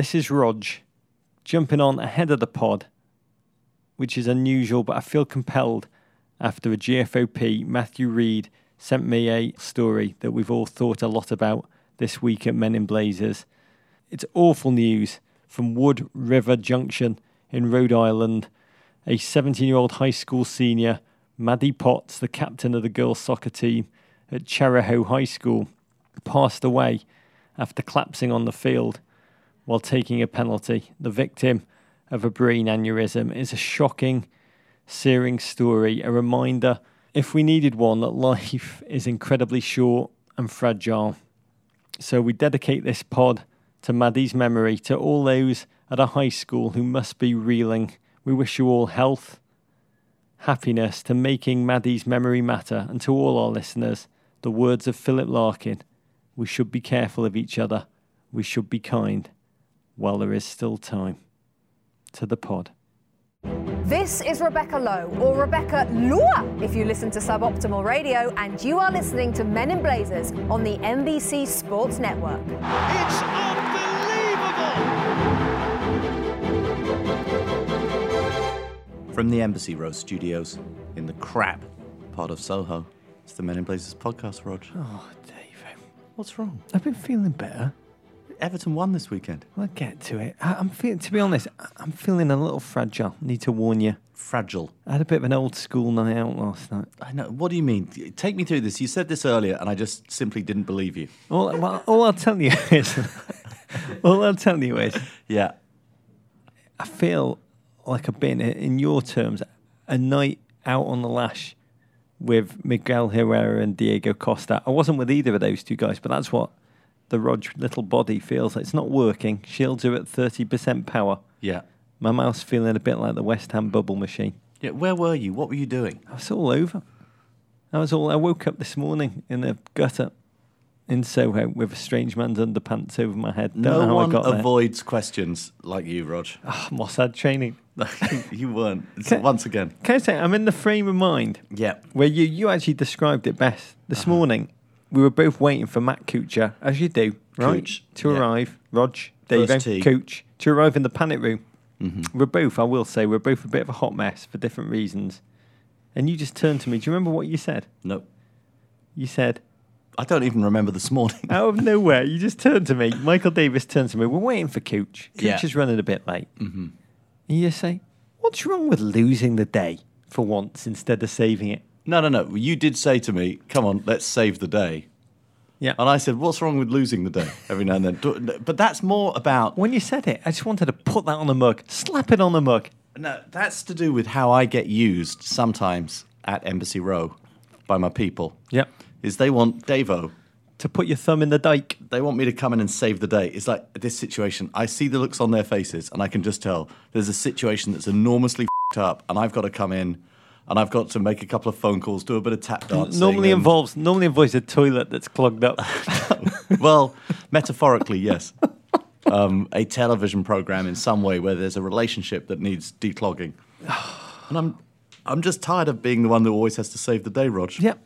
This is Rog jumping on ahead of the pod, which is unusual, but I feel compelled after a GFOP, Matthew Reed, sent me a story that we've all thought a lot about this week at Men in Blazers. It's awful news from Wood River Junction in Rhode Island. A 17 year old high school senior, Maddie Potts, the captain of the girls' soccer team at Chariho High School, passed away after collapsing on the field while taking a penalty. The victim of a brain aneurysm is a shocking, searing story, a reminder, if we needed one, that life is incredibly short and fragile. So we dedicate this pod to Maddie's memory, to all those at a high school who must be reeling. We wish you all health, happiness, to making Maddie's memory matter, and to all our listeners, the words of Philip Larkin we should be careful of each other, we should be kind while there is still time. To the pod. This is Rebecca Lowe, or Rebecca Lua, if you listen to Suboptimal Radio, and you are listening to Men in Blazers on the NBC Sports Network. It's unbelievable! From the Embassy Row studios in the crap part of Soho, it's the Men in Blazers podcast, Rog. Oh, Dave, What's wrong? I've been feeling better. Everton won this weekend. I'll get to it. I- I'm feeling, to be honest, I'm feeling a little fragile. Need to warn you. Fragile. I had a bit of an old school night out last night. I know. What do you mean? Take me through this. You said this earlier, and I just simply didn't believe you. All, well, all I'll tell you is, all I'll tell you is, Yeah. I feel like I've been, in your terms, a night out on the lash with Miguel Herrera and Diego Costa. I wasn't with either of those two guys, but that's what the Rog little body feels. It's not working. Shields are at 30% power. Yeah. My mouth's feeling a bit like the West Ham bubble machine. Yeah. Where were you? What were you doing? I was all over. I was all. I woke up this morning in a gutter in Soho with a strange man's underpants over my head. Don't know no how one I got there. avoids questions like you, Rog. Ah, Mossad training. you weren't. Can- Once again. Can I say I'm in the frame of mind Yeah. where you you actually described it best this morning. We were both waiting for Matt Kuchar, as you do, right, Cooch, to yeah. arrive. Rog, Dave. Cooch, to arrive in the panic room. Mm-hmm. We're both, I will say, we're both a bit of a hot mess for different reasons. And you just turned to me. Do you remember what you said? No. You said, I don't even remember this morning. out of nowhere, you just turned to me. Michael Davies turned to me. We're waiting for Cooch. Cooch Yeah. is running a bit late. Mm-hmm. And you just say, What's wrong with losing the day for once instead of saving it? No, no, no. You did say to me, "Come on, let's save the day." Yeah. And I said, "What's wrong with losing the day every now and then?" But that's more about When you said it, I just wanted to put that on the mug, slap it on the mug. no. That's to do with how I get used sometimes at Embassy Row by my people. Yep. Is they want Davo. To put your thumb in the dike. They want me to come in and save the day. It's like this situation. I see the looks on their faces, and I can just tell there's a situation that's enormously fed up, and I've got to come in, and I've got to make a couple of phone calls, do a bit of tap dancing. normally and- involves normally involves a toilet that's clogged up. well, metaphorically, yes. Um, a television program in some way where there's a relationship that needs declogging. And I'm, I'm just tired of being the one that always has to save the day, Rog. yep.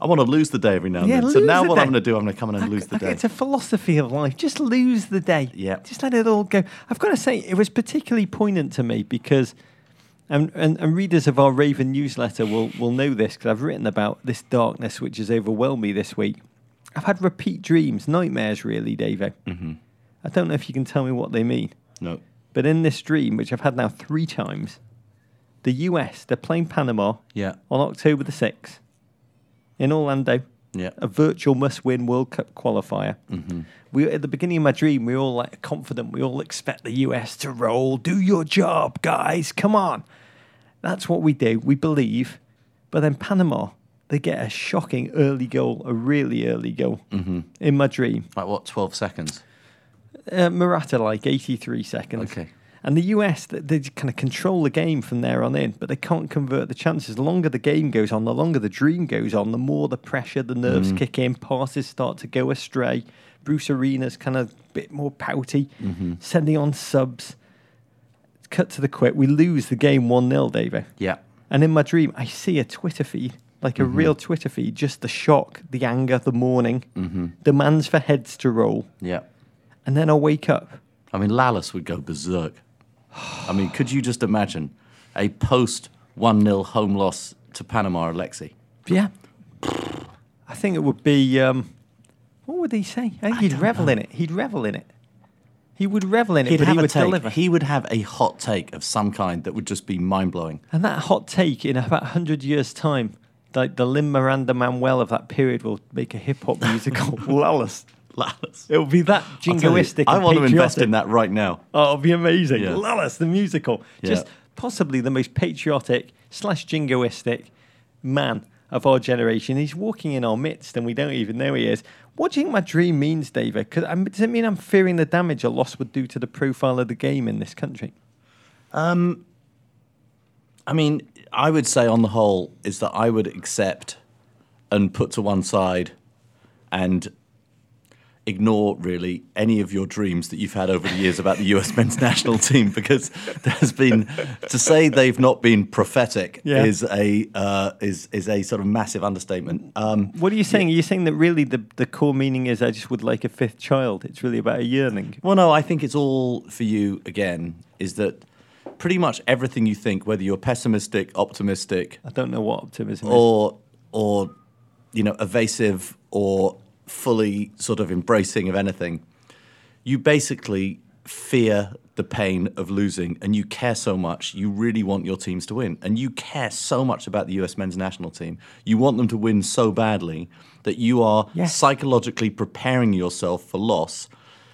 I want to lose the day every now and Yeah, then. So now the what day. I'm going to do, I'm going to come in and lose the Okay, day. It's a philosophy of life. Just lose the day. Yeah. Just let it all go. I've got to say, it was particularly poignant to me because, and, and, and readers of our Raven newsletter will, will know this because I've written about this darkness which has overwhelmed me this week. I've had repeat dreams, nightmares, really, Davo. Mm-hmm. I don't know if you can tell me what they mean. No. But in this dream, which I've had now three times, the US, they're playing Panama Yeah. on October the 6th in Orlando Yeah. a virtual must-win World Cup qualifier. Mm-hmm. We at the beginning of my dream, we were all like confident. We all expect the US to roll. Do your job, guys. Come on. That's what we do. We believe. But then Panama, they get a shocking early goal, a really early goal Mm-hmm. in my dream. Like what, 12 seconds? Uh, Murata like 83 seconds. Okay. And the US, they, they kind of control the game from there on in, but they can't convert the chances. The longer the game goes on, the longer the dream goes on, the more the pressure, the nerves mm. kick in, passes start to go astray. Bruce Arena's kind of a bit more pouty, mm-hmm. sending on subs. Cut to the quick. We lose the game 1 0, David. Yeah. And in my dream, I see a Twitter feed, like a mm-hmm. real Twitter feed, just the shock, the anger, the mourning, mm-hmm. demands for heads to roll. Yeah. And then I wake up I mean, Lalas would go berserk. I mean, could you just imagine a post 1 0 home loss to Panama Alexi? Yeah. I think it would be. Um, what would he say? I think he'd revel know. in it. He'd revel in it. He would revel in it, He'd but have he a would take. deliver. He would have a hot take of some kind that would just be mind blowing. And that hot take in about 100 years' time, like the Lin Miranda Manuel of that period will make a hip hop musical. Lalas. Lalas. It'll be that I'll you, jingoistic. I want to invest in that right now. Oh, it'll be amazing. Yeah. Lalas, the musical. Just possibly the most patriotic slash jingoistic man of our generation. He's walking in our midst and we don't even know he is. What do you think my dream means, David? Because does it mean I'm fearing the damage a loss would do to the profile of the game in this country? Um, I mean, I would say on the whole is that I would accept and put to one side and ignore really any of your dreams that you've had over the years about the US men's national team because there's been to say they've not been prophetic Yeah. is a uh, is is a sort of massive understatement. Um, What are you saying? Are you saying that really the, the core meaning is I just would like a fifth child? It's really about a yearning. Well, no, I think it's all for you again. Is that pretty much everything you think, whether you're pessimistic, optimistic, I don't know what optimism is. or or you know evasive or fully sort of embracing of anything you basically fear the pain of losing and you care so much you really want your teams to win and you care so much about the US men's national team you want them to win so badly that you are Yes. psychologically preparing yourself for loss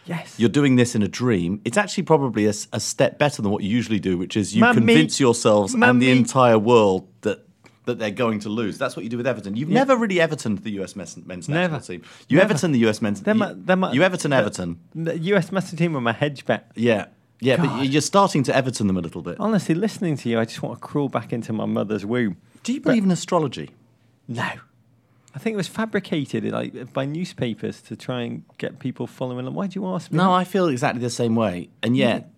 Yes. you're doing this in a dream. It's actually probably a step better than what you usually do, which is you Mummy. convince yourselves and the entire world that that they're going to lose. That's what you do with Everton. You've never really Evertoned the US men's, men's Never. national team. You Never. Everton the US men's. Them you, them are- you Everton Everton. The US master team were my hedge bet. Yeah, yeah, God. but you're starting to Everton them a little bit. Honestly, listening to you, I just want to crawl back into my mother's womb. Do you believe in astrology? No. I think it was fabricated like by newspapers to try and get people following them. Why do you ask me? No. I feel exactly the same way. And yet,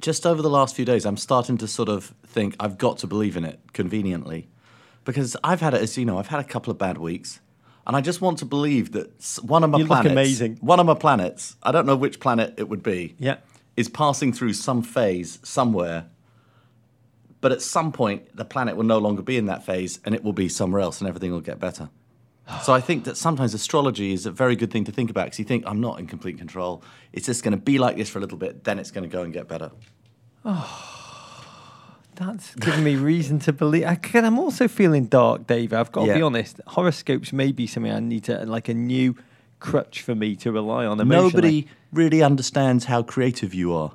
just over the last few days, I'm starting to sort of think I've got to believe in it conveniently. Because I've had it, as you know, I've had a couple of bad weeks. And I just want to believe that one of my You planets, amazing. one of my planets, I don't know which planet it would be, Yeah. is passing through some phase somewhere. But at some point, the planet will no longer be in that phase and it will be somewhere else and everything will get better. So I think that sometimes astrology is a very good thing to think about because you think, I'm not in complete control. It's just going to be like this for a little bit, then it's going to go and get better. Oh. That's giving me reason to believe. I, can- I'm also feeling dark, Dave. I've got to be honest. Horoscopes may be something I need to, like a new crutch for me to rely on. Nobody really understands how creative you are.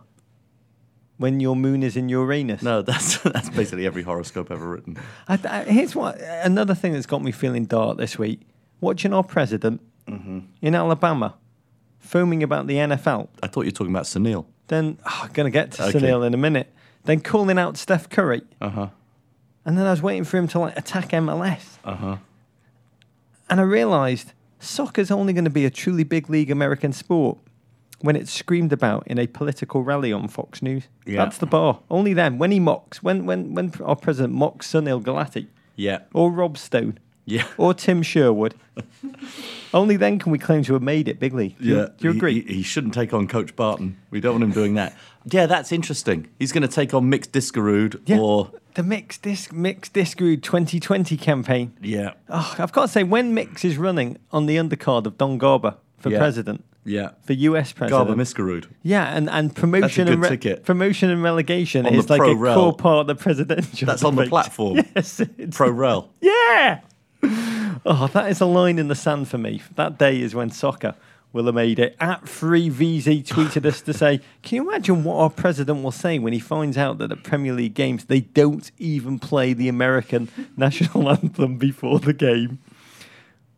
When your moon is in Uranus. No, that's, that's basically every horoscope ever written. I, I, here's what another thing that's got me feeling dark this week. Watching our president Mm-hmm. in Alabama foaming about the NFL. I thought you were talking about Sunil. Then oh, I'm going to get to Okay. Sunil in a minute. Then calling out Steph Curry. Uh huh. And then I was waiting for him to like attack MLS. Uh huh. And I realised soccer's only going to be a truly big league American sport when it's screamed about in a political rally on Fox News. Yeah. That's the bar. Only then, when he mocks, when when when our president mocks Sunil Gulati Yeah. or Rob Stone Yeah. or Tim Sherwood, only then can we claim to have made it big league. Do you, Yeah, do you agree? He, he shouldn't take on Coach Barton. We don't want him doing that. Yeah, that's interesting. He's going to take on Mix Diskerud Yeah. or the Mix Disc Mix Diskerud 2020 campaign. yeah, Oh, I've got to say, when Mix is running on the undercard of Don Garber for Yeah. president, yeah. for US president, Garber Miscarude. Yeah, and, and promotion and re- promotion and relegation On is like a pro-rel. core part of the presidential. That's on the platform. Yes, Pro Rel. yeah. Oh, that is a line in the sand for me. That day is when soccer will have made it. At Free VZ tweeted us to say, "Can you imagine what our president will say when he finds out that at Premier League games they don't even play the American national anthem before the game?"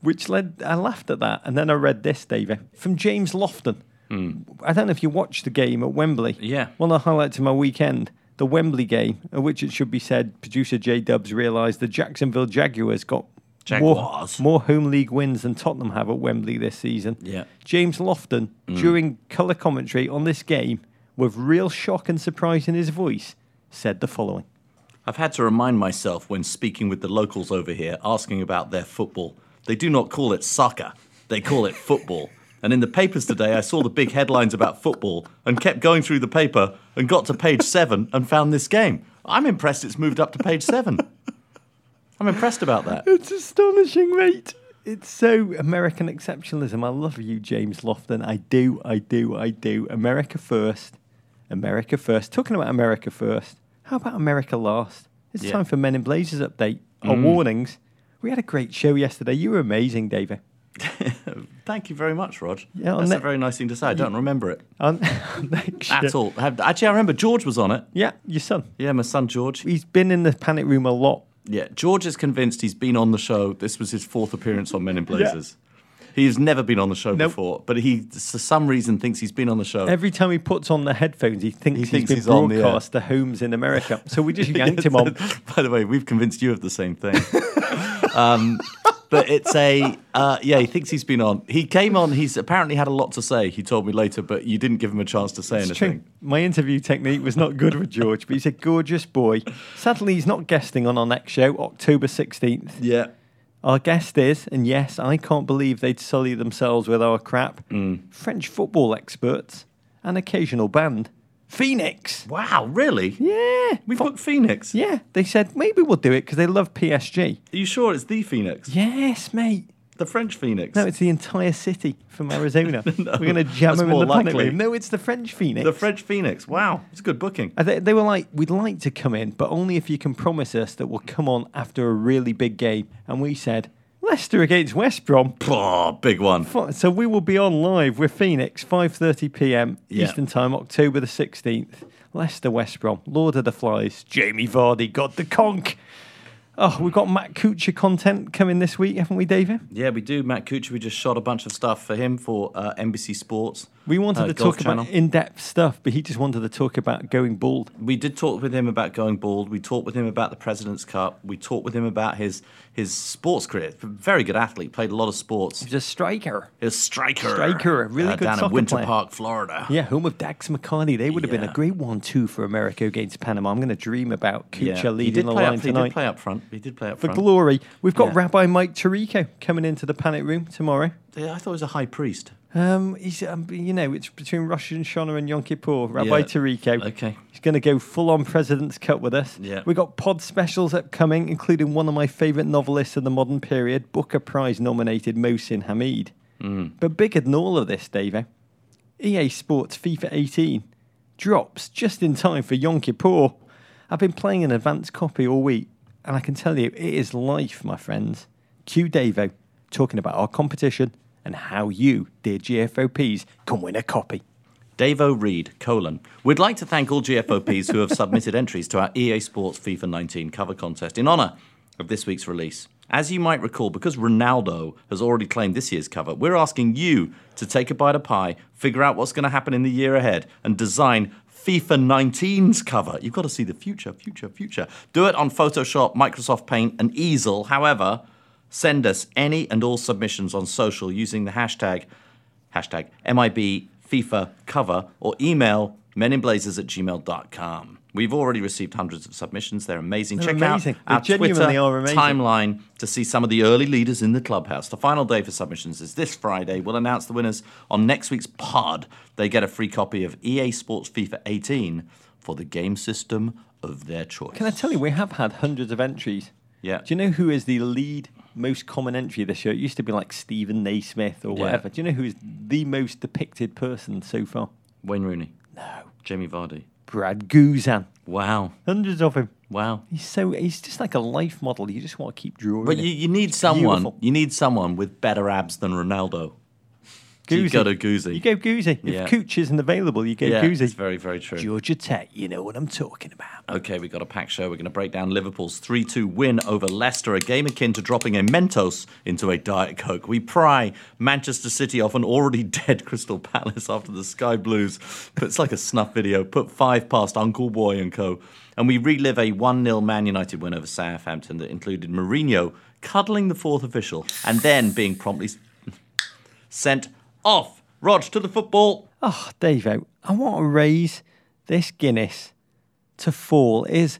Which led, I laughed at that, and then I read this, David, from James Lofton. Hmm. I don't know if you watched the game at Wembley. Yeah. One of the highlights of my weekend, the Wembley game, at which it should be said, producer J Dubs realised the Jacksonville Jaguars got Jaguars. more, more home league wins than Tottenham have at Wembley this season. Yeah. James Lofton, mm. during colour commentary on this game, with real shock and surprise in his voice, said the following. I've had to remind myself when speaking with the locals over here, asking about their football. They do not call it soccer, they call it football. And in the papers today, I saw the big headlines about football and kept going through the paper and got to page seven and found this game. I'm impressed it's moved up to page seven. I'm impressed about that. It's astonishing, mate. It's so American exceptionalism. I love you, James Lofton. I do, I do, I do. America first. America first. Talking about America first. How about America last? It's Yeah. time for Men in Blazers update. Our mm. warnings. We had a great show yesterday. You were amazing, David. Thank you very much, Rod. Yeah, That's ne- a very nice thing to say. I don't remember it at all. Actually, I remember George was on it. Yeah, your son. Yeah, my son George. He's been in the panic room a lot. Yeah, George is convinced he's been on the show. This was his fourth appearance on Men in Blazers. He's never been on the show Nope. before, but he, for some reason, thinks he's been on the show. Every time he puts on the headphones, he thinks, He he's thinks been he's on the air. broadcast to homes in America. So we just yanked him on. By the way, we've convinced you of the same thing. um, but it's a uh, yeah. He thinks he's been on. He came on. He's apparently had a lot to say. He told me later, but you didn't give him a chance to say It's anything. true. My interview technique was not good with George, but he's a gorgeous boy. Sadly, he's not guesting on our next show, October 16th. Yeah. Our guest is, and yes, I can't believe they'd sully themselves with our crap, Mm. French football experts, an occasional band, Phoenix. Wow. Really? Yeah. We've booked Phoenix. Yeah, they said maybe we'll do it because they love PSG. Are you sure it's the Phoenix? Yes, mate. The French Phoenix. No, it's the entire city from Arizona. We're going to jam them in the likely. room. No, it's the French Phoenix. the French Phoenix. Wow. It's a good booking. Uh, They, they were like, we'd like to come in, but only if you can promise us that we'll come on after a really big game. And we said, Leicester against West Brom. Oh, big one. So we will be on live with Phoenix, 5.30 p.m. Yeah. Eastern Time, October the 16th. Leicester, West Brom, Lord of the Flies, Jamie Vardy got the conk. Oh, we've got Matt Kuchar content coming this week, haven't we, David? Yeah, we do. Matt Kuchar, we just shot a bunch of stuff for him for uh, NBC Sports. We wanted uh, to talk Channel. about in-depth stuff, but he just wanted to talk about going bald. We did talk with him about going bald. We talked with him about the President's Cup. We talked with him about his his sports career. Very good athlete, played a lot of sports. He's a striker. He was a striker. Striker, a really uh, good down in Winter player. Park, Florida. Yeah, home of Dax McCarty. They would have been a great one-two for America against Panama. I'm going to dream about Kuchar he leading the line up, He did play up front. He did play up front. for front. glory. We've got Yeah. Rabbi Mike Tarico coming into the panic room tomorrow. Yeah, I thought he was a high priest. Um, he's, um, you know, it's between Rosh Hashanah and Yom Kippur. Rabbi Yeah. Tarico. Okay. He's going to go full on President's Cup with us. Yeah. We've got pod specials upcoming, including one of my favourite novelists of the modern period, Booker Prize nominated Mohsin Hamid. Mm. But bigger than all of this, Davo, EA Sports FIFA 18 drops just in time for Yom Kippur. I've been playing an advanced copy all week, and I can tell you, it is life, my friends. Q Davo talking about our competition and how you, dear GFOPs, can win a copy. Davo Reed, colon. We'd like to thank all GFOPs who have submitted entries to our EA Sports FIFA 19 cover contest in honour of this week's release. As you might recall, because Ronaldo has already claimed this year's cover, we're asking you to take a bite of pie, figure out what's going to happen in the year ahead, and design FIFA 19's cover. You've got to see the future, future, future. Do it on Photoshop, Microsoft Paint, and Easel. However, send us any and all submissions on social using the hashtag hashtag MIB FIFA cover or email meninblazers at gmail.com. We've already received hundreds of submissions. They're amazing. They're Check amazing. out our They Twitter timeline to see some of the early leaders in the clubhouse. The final day for submissions is this Friday. We'll announce the winners on next week's pod. They get a free copy of EA Sports FIFA 18 for the game system of their choice. Can I tell you, we have had hundreds of entries. Yeah. Do you know who is the lead most common entry this year? It used to be like Steven Naismith or Yeah. whatever. Do you know who is the most depicted person so far? Wayne Rooney, No. Jamie Vardy. Brad Guzan. Wow. Hundreds of him. Wow. He's so he's just like a life model. You just want to keep drawing. But you, you need someone. Beautiful. You need someone with better abs than Ronaldo. So you Goozy. go to Goozy. You go Goozy. Yeah. If Cooch isn't available, you go yeah, Goozy. it's very, very true. Georgia Tech, you know what I'm talking about. Okay, we've got a packed show. We're going to break down Liverpool's 3 2 win over Leicester, a game akin to dropping a Mentos into a Diet Coke. We pry Manchester City off an already dead Crystal Palace after the Sky Blues. But it's like a snuff video. Put five past Uncle Boy and co. And we relive a 1 0 Man United win over Southampton that included Mourinho cuddling the fourth official and then being promptly sent off. Rog, to the football. Ah, oh, Davo, I want to raise this Guinness to fall. It is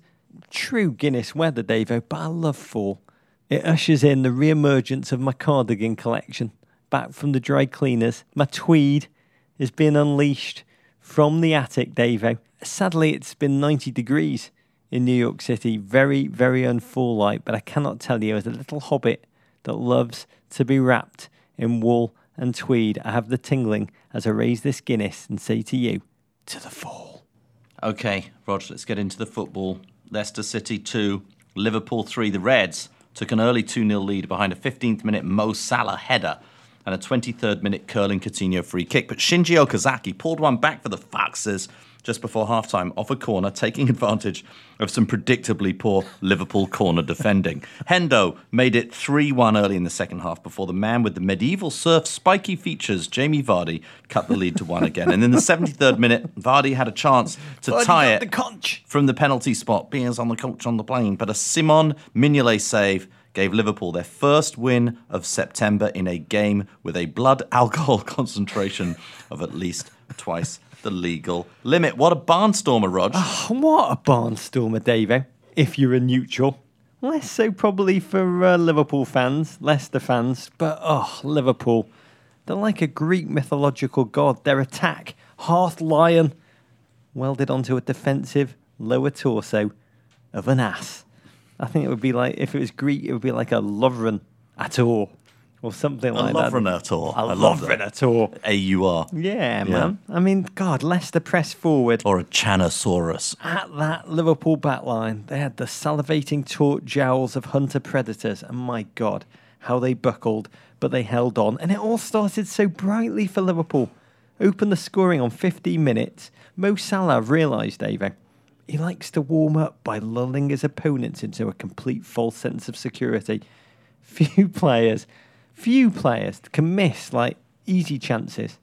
true Guinness weather, Davo, but I love fall. It ushers in the re-emergence of my cardigan collection. back from the dry cleaners. My tweed is being unleashed from the attic, Davo. Sadly, it's been 90 degrees in New York City. Very, very unfall-like, but I cannot tell you, as a little hobbit that loves to be wrapped in wool and tweed, I have the tingling as I raise this Guinness and say to you, to the fall. Okay, Roger, let's get into the football. Leicester City 2, Liverpool 3. The Reds took an early 2 0 lead behind a 15th minute Mo Salah header and a 23rd minute curling Coutinho free kick. But Shinji Okazaki pulled one back for the Foxes just before halftime off a corner, taking advantage of some predictably poor Liverpool corner defending. Hendo made it 3 1 early in the second half before the man with the medieval surf spiky features, Jamie Vardy, cut the lead to one again. And in the 73rd minute, Vardy had a chance to Vardy tie it the from the penalty spot. Beers on the coach on the plane, but a Simon Mignolet save gave Liverpool their first win of September in a game with a blood alcohol concentration of at least twice the legal limit. What a barnstormer, Rog. What a barnstormer, Davo, if you're a neutral. Less so probably for uh, Liverpool fans, Leicester fans, but oh, Liverpool. They're like a Greek mythological god. Their attack, Hearth Lion, welded onto a defensive lower torso of an ass. I think it would be like, if it was Greek, it would be like a Lovren Ator or something like that. Lovrenator. A I love that. A U R. Yeah, man. I mean, God, Leicester press forward Or a Chanosaurus. at that Liverpool backline, they had the salivating taut jowls of hunter predators, and my God, how they buckled, but they held on, and it all started so brightly for Liverpool. Opened the scoring on 15 minutes. Mo Salah realised, Avo, he likes to warm up by lulling his opponents into a complete false sense of security. Few players, few players can miss like easy chances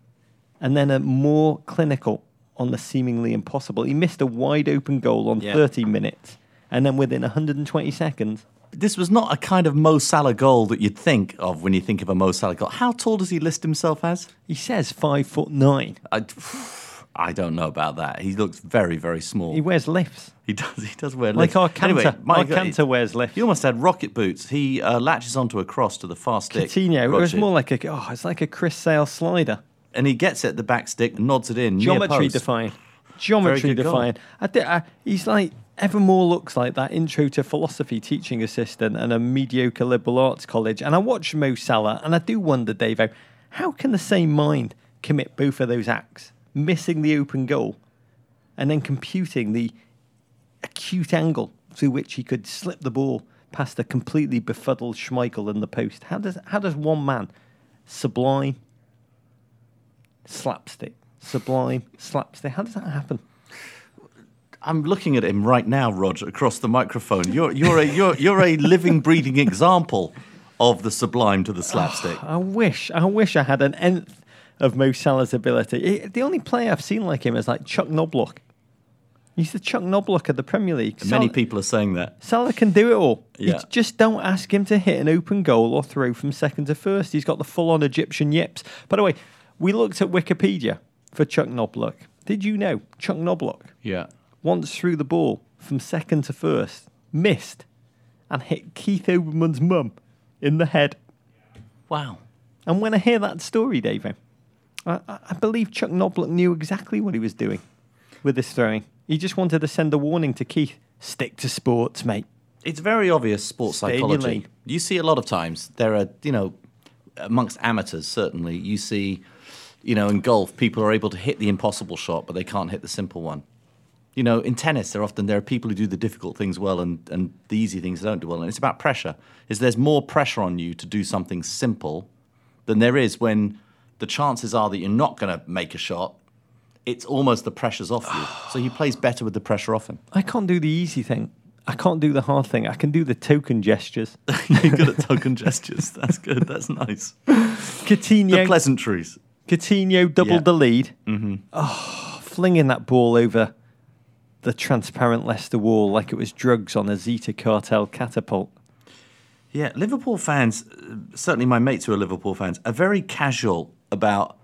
and then are more clinical on the seemingly impossible. He missed a wide open goal on Yeah. 30 minutes, and then within 120 seconds, This was not a kind of Mo Salah goal that you'd think of when you think of a Mo Salah goal. How tall does he list himself as? he says five foot nine. I, I don't know about that. He looks very, very small. He wears lifts. He does. He does wear Like lifts. Arcanta. Anyway, my God, Arcanta wears lifts. He almost had rocket boots. He uh, latches onto a cross to the far stick. Coutinho, it was more like a oh, it's like a Chris Sale slider. and he gets it at the back stick, nods it in. Geometry defying. Geometry defying. I thi- I- he's like evermore looks like that intro to philosophy teaching assistant and a mediocre liberal arts college. And I watch Mo Salah, and I do wonder, Davo, how can the same mind commit both of those acts, missing the open goal, and then computing the acute angle through which he could slip the ball past a completely befuddled Schmeichel in the post? How does how does one man sublime slapstick, sublime slapstick? How does that happen? I'm looking at him right now, Roger, across the microphone. You're you're a you're you're a living, breathing example of the sublime to the slapstick. I wish, I wish I had an nth of Mo Salah's ability. He- the only player I've seen like him is like Chuck Knoblauch. He's the Chuck Knoblauch of the Premier League. And Many Salah- people are saying that. Salah can do it all. You Yeah. just don't ask him to hit an open goal or throw from second to first. He's got the full-on Egyptian yips. By the way, we looked at Wikipedia for Chuck Knoblauch. Did you know Chuck Knoblauch Yeah. once threw the ball from second to first, missed, and hit Keith Olbermann's mum in the head? Wow. And when I hear that story, Davo, I, I believe Chuck Knoblauch knew exactly what he was doing with this throwing. He just wanted to send a warning to Keith stick to sports, mate. It's very obvious sports Stay psychology. You see a lot of times there are, you know, amongst amateurs certainly, you see, you know, in golf people are able to hit the impossible shot, but they can't hit the simple one. You know, in tennis, there often there are people who do the difficult things well and, and the easy things they don't do well, and it's about pressure. Is there's more pressure on you to do something simple than there is when the chances are that you're not going to make a shot. It's almost the pressure's off you, so he plays better with the pressure off him. I can't do the easy thing. I can't do the hard thing. I can do the token gestures. You're good at token gestures. That's good. That's nice. Coutinho, The pleasantries. Coutinho doubled Yeah. the lead. Mm-hmm. Oh, flinging that ball over the transparent Leicester wall like it was drugs on a Zeta cartel catapult. Yeah, Liverpool fans, uh, certainly my mates who are Liverpool fans, are very casual about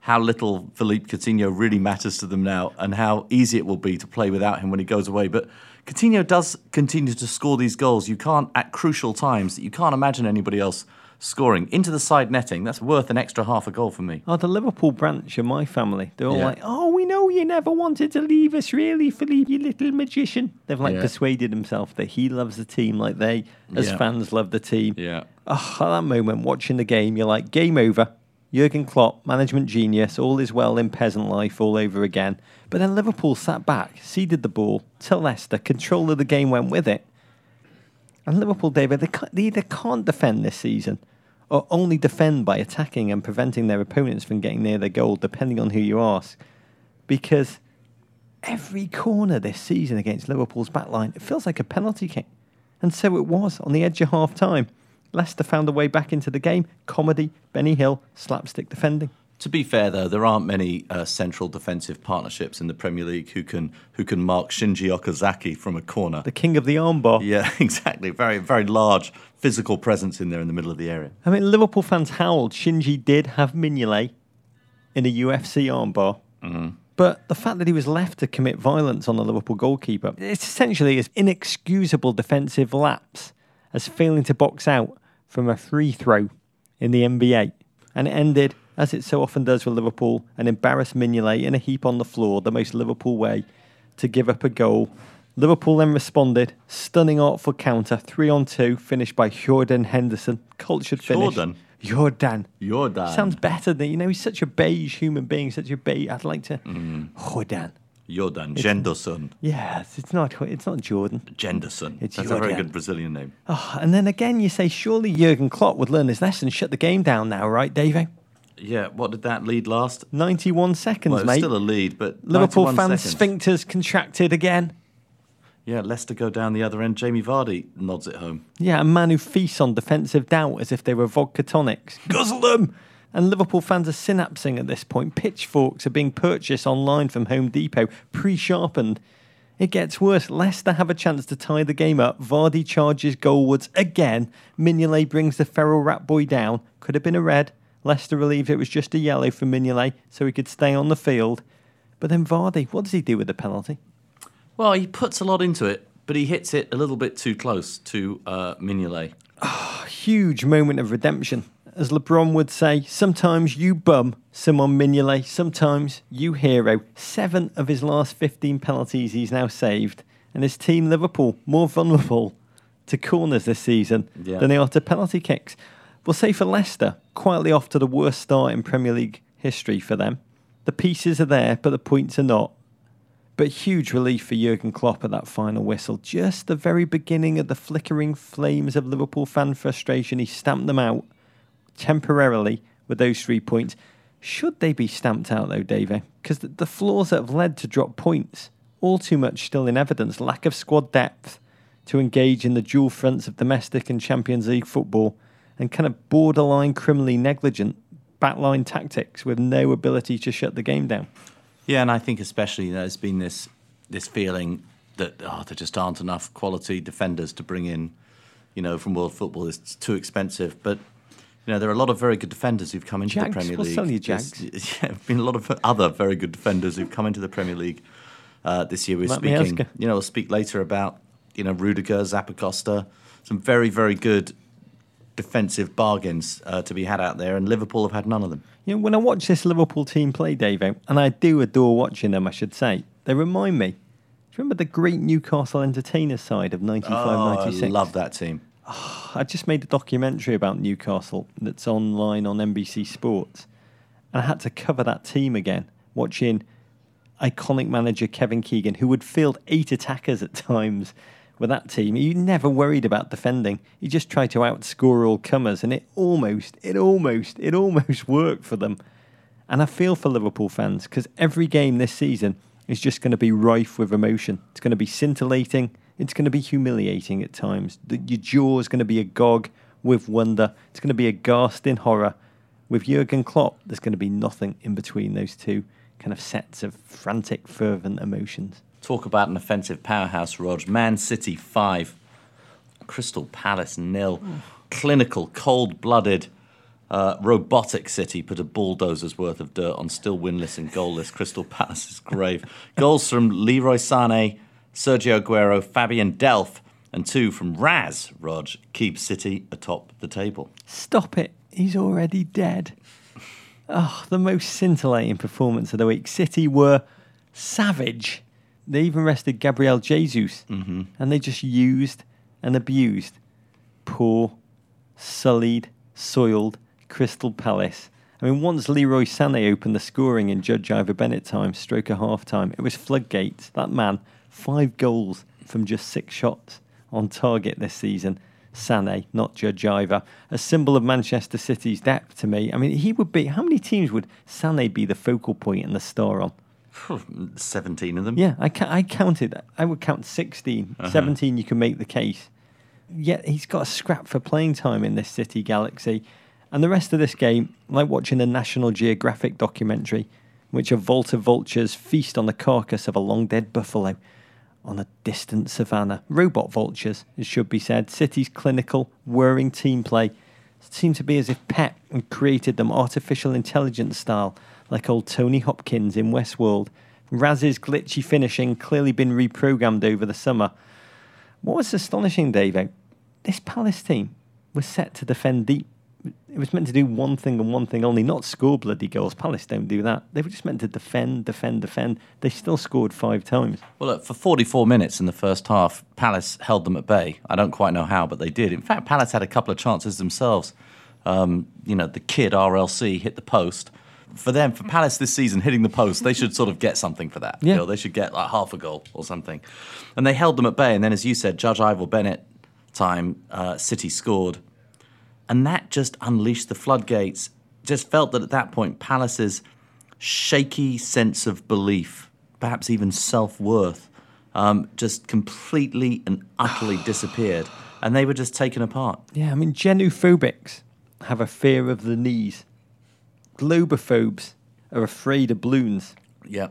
how little Philippe Coutinho really matters to them now and how easy it will be to play without him when he goes away. But Coutinho does continue to score these goals. You can't, at crucial times, that you can't imagine anybody else scoring into the side netting. That's worth an extra half a goal for me. Oh, the Liverpool branch of my family. They're all Yeah. like, oh, we know you never wanted to leave us, really, Philippe, you little magician. They've like Yeah. persuaded himself that he loves the team like they, as Yeah. fans, love the team. Yeah. Oh, at that moment, watching the game, you're like, game over. Jurgen Klopp, management genius, all is well in peasant life all over again. But then Liverpool sat back, ceded the ball to Leicester, control of the game went with it. And Liverpool, David, they, can't, they either can't defend this season or only defend by attacking and preventing their opponents from getting near their goal, depending on who you ask. Because every corner this season against Liverpool's backline, it feels like a penalty kick. And so it was on the edge of half time. Leicester found a way back into the game. Comedy, Benny Hill, slapstick defending. To be fair, though, there aren't many uh, central defensive partnerships in the Premier League who can who can mark Shinji Okazaki from a corner. The king of the armbar. yeah, exactly. Very very large physical presence in there in the middle of the area. I mean, Liverpool fans howled. Shinji did have Mignolet in a UFC armbar. But the fact that he was left to commit violence on the Liverpool goalkeeper, it's essentially as inexcusable defensive lapse as failing to box out from a free throw in the NBA. And it ended, as it so often does with Liverpool, an embarrassed Mignolet in a heap on the floor, the most Liverpool way to give up a goal. Liverpool then responded, stunning artful counter, three on two, finished by Jordan Henderson, cultured finish. Jordan? Jordan. Jordan. Sounds better than you know. He's such a beige human being, such a beige. I'd like to. Mm. Jordan. Jordan Genderson. Yes, it's not. It's not Jordan. Genderson. It's That's a very good Brazilian name. Oh, and then again, you say surely Jurgen Klopp would learn his lesson, shut the game down now, right, Dave? Yeah, what did that lead last? Ninety-one seconds, Well, mate. still a lead, but Liverpool 91 fans' seconds. sphincters contracted again. Yeah, Leicester go down the other end. Jamie Vardy nods it home. Yeah, a man who feasts on defensive doubt as if they were vodka tonics. Guzzle them! And Liverpool fans are synapsing at this point. Pitchforks are being purchased online from Home Depot, pre sharpened. It gets worse. Leicester have a chance to tie the game up. Vardy charges goalwards again. Mignolet brings the feral rat boy down. Could have been a red. Leicester relieved it was just a yellow for Mignolet so he could stay on the field. But then Vardy, what does he do with the penalty? Well, he puts a lot into it, but he hits it a little bit too close to uh, Mignolet. huge moment of redemption. As LeBron would say, sometimes you bum, Simon Mignolet, sometimes you hero. Seven of his last 15 penalties he's now saved, and his team Liverpool more vulnerable to corners this season Yeah. than they are to penalty kicks. We'll say for Leicester, quietly off to the worst start in Premier League history for them. The pieces are there, but the points are not. But huge relief for Jurgen Klopp at that final whistle. Just the very beginning of the flickering flames of Liverpool fan frustration. He stamped them out temporarily with those three points. Should they be stamped out though, David? Because the, the flaws that have led to drop points, all too much still in evidence. Lack of squad depth to engage in the dual fronts of domestic and Champions League football, and kind of borderline criminally negligent backline tactics with no ability to shut the game down. Yeah, and I think especially there's been this this feeling that oh, there just aren't enough quality defenders to bring in, you know, from world football. It's too expensive. But you know, there are a lot of very good defenders who've come into Jags, the Premier we'll League. sell you There's- Jags. Yeah, been a lot of other very good defenders who've come into the Premier League uh, this year. We're Matt speaking, you know, we'll speak later about you know Rudiger, Zappacosta, some very very good defensive bargains uh, to be had out there, and Liverpool have had none of them. You know, when I watch this Liverpool team play, Dave, and I do adore watching them, I should say, they remind me. Do you remember the great Newcastle entertainer side of 95 Oh, I 96? love that team. Ah, I just made a documentary about Newcastle that's online on NBC Sports. And I had to cover that team again, watching iconic manager Kevin Keegan, who would field eight attackers at times with that team. He never worried about defending. He just tried to outscore all comers, and it almost, it almost, it almost worked for them. And I feel for Liverpool fans because every game this season is just going to be rife with emotion. It's going to be scintillating. It's going to be humiliating at times. The, your jaw is going to be agog with wonder. It's going to be aghast in horror. With Jurgen Klopp, there's going to be nothing in between those two kind of sets of frantic, fervent emotions. Talk about an offensive powerhouse, Rog. Man City 5, Crystal Palace nil. Clinical, cold blooded, uh, robotic City put a bulldozer's worth of dirt on still winless and goalless Crystal Palace's grave. Goals from Leroy Sane, Sergio Aguero, Fabian Delph, And two from Raz, Rog, keep City atop the table. Stop it. He's already dead. Oh, the most scintillating performance of the week. City were savage. They even rested Gabriel Jesus. Mm-hmm. And they just used and abused poor, sullied, soiled Crystal Palace. I mean, once Leroy Sané opened the scoring in Judge Ivor Bennett time, stroke of half time, it was floodgates. That man, five goals from just six shots on target this season. Sané, not Judge Ivor, a symbol of Manchester City's depth to me. I mean, he would be. How many teams would Sané be the focal point and the star on? Hmm, 17 of them. Yeah, I, ca- I counted. I would count 16. Uh-huh. 17, you can make the case. Yet he's got a scrap for playing time in this City Galaxy. And the rest of this game, like watching a National Geographic documentary, in which a vault of vultures feast on the carcass of a long dead buffalo on a distant savannah. Robot vultures, it should be said. City's clinical, whirring team play seemed to be as if Pep had created them artificial intelligence style, like old Tony Hopkins in Westworld. Raz's glitchy finishing clearly been reprogrammed over the summer. What was astonishing, Davo, eh, this Palace team was set to defend deep. It was meant to do one thing and one thing only, not score bloody goals. Palace don't do that. They were just meant to defend, defend, defend. They still scored five times. Well, look, for 44 minutes in the first half, Palace held them at bay. I don't quite know how, but they did. In fact, Palace had a couple of chances themselves. Um, you know, the kid RLC hit the post. For them, for Palace this season, hitting the post, they should sort of get something for that. Yeah. You know, they should get like half a goal or something. And they held them at bay. And then, as you said, Judge Ivor Bennett time, uh, City scored. And that just unleashed the floodgates. Just felt that at that point, Palace's shaky sense of belief, perhaps even self worth, um, just completely and utterly disappeared. And they were just taken apart. Yeah, I mean, genophobics have a fear of the knees. Globophobes are afraid of balloons. Yeah.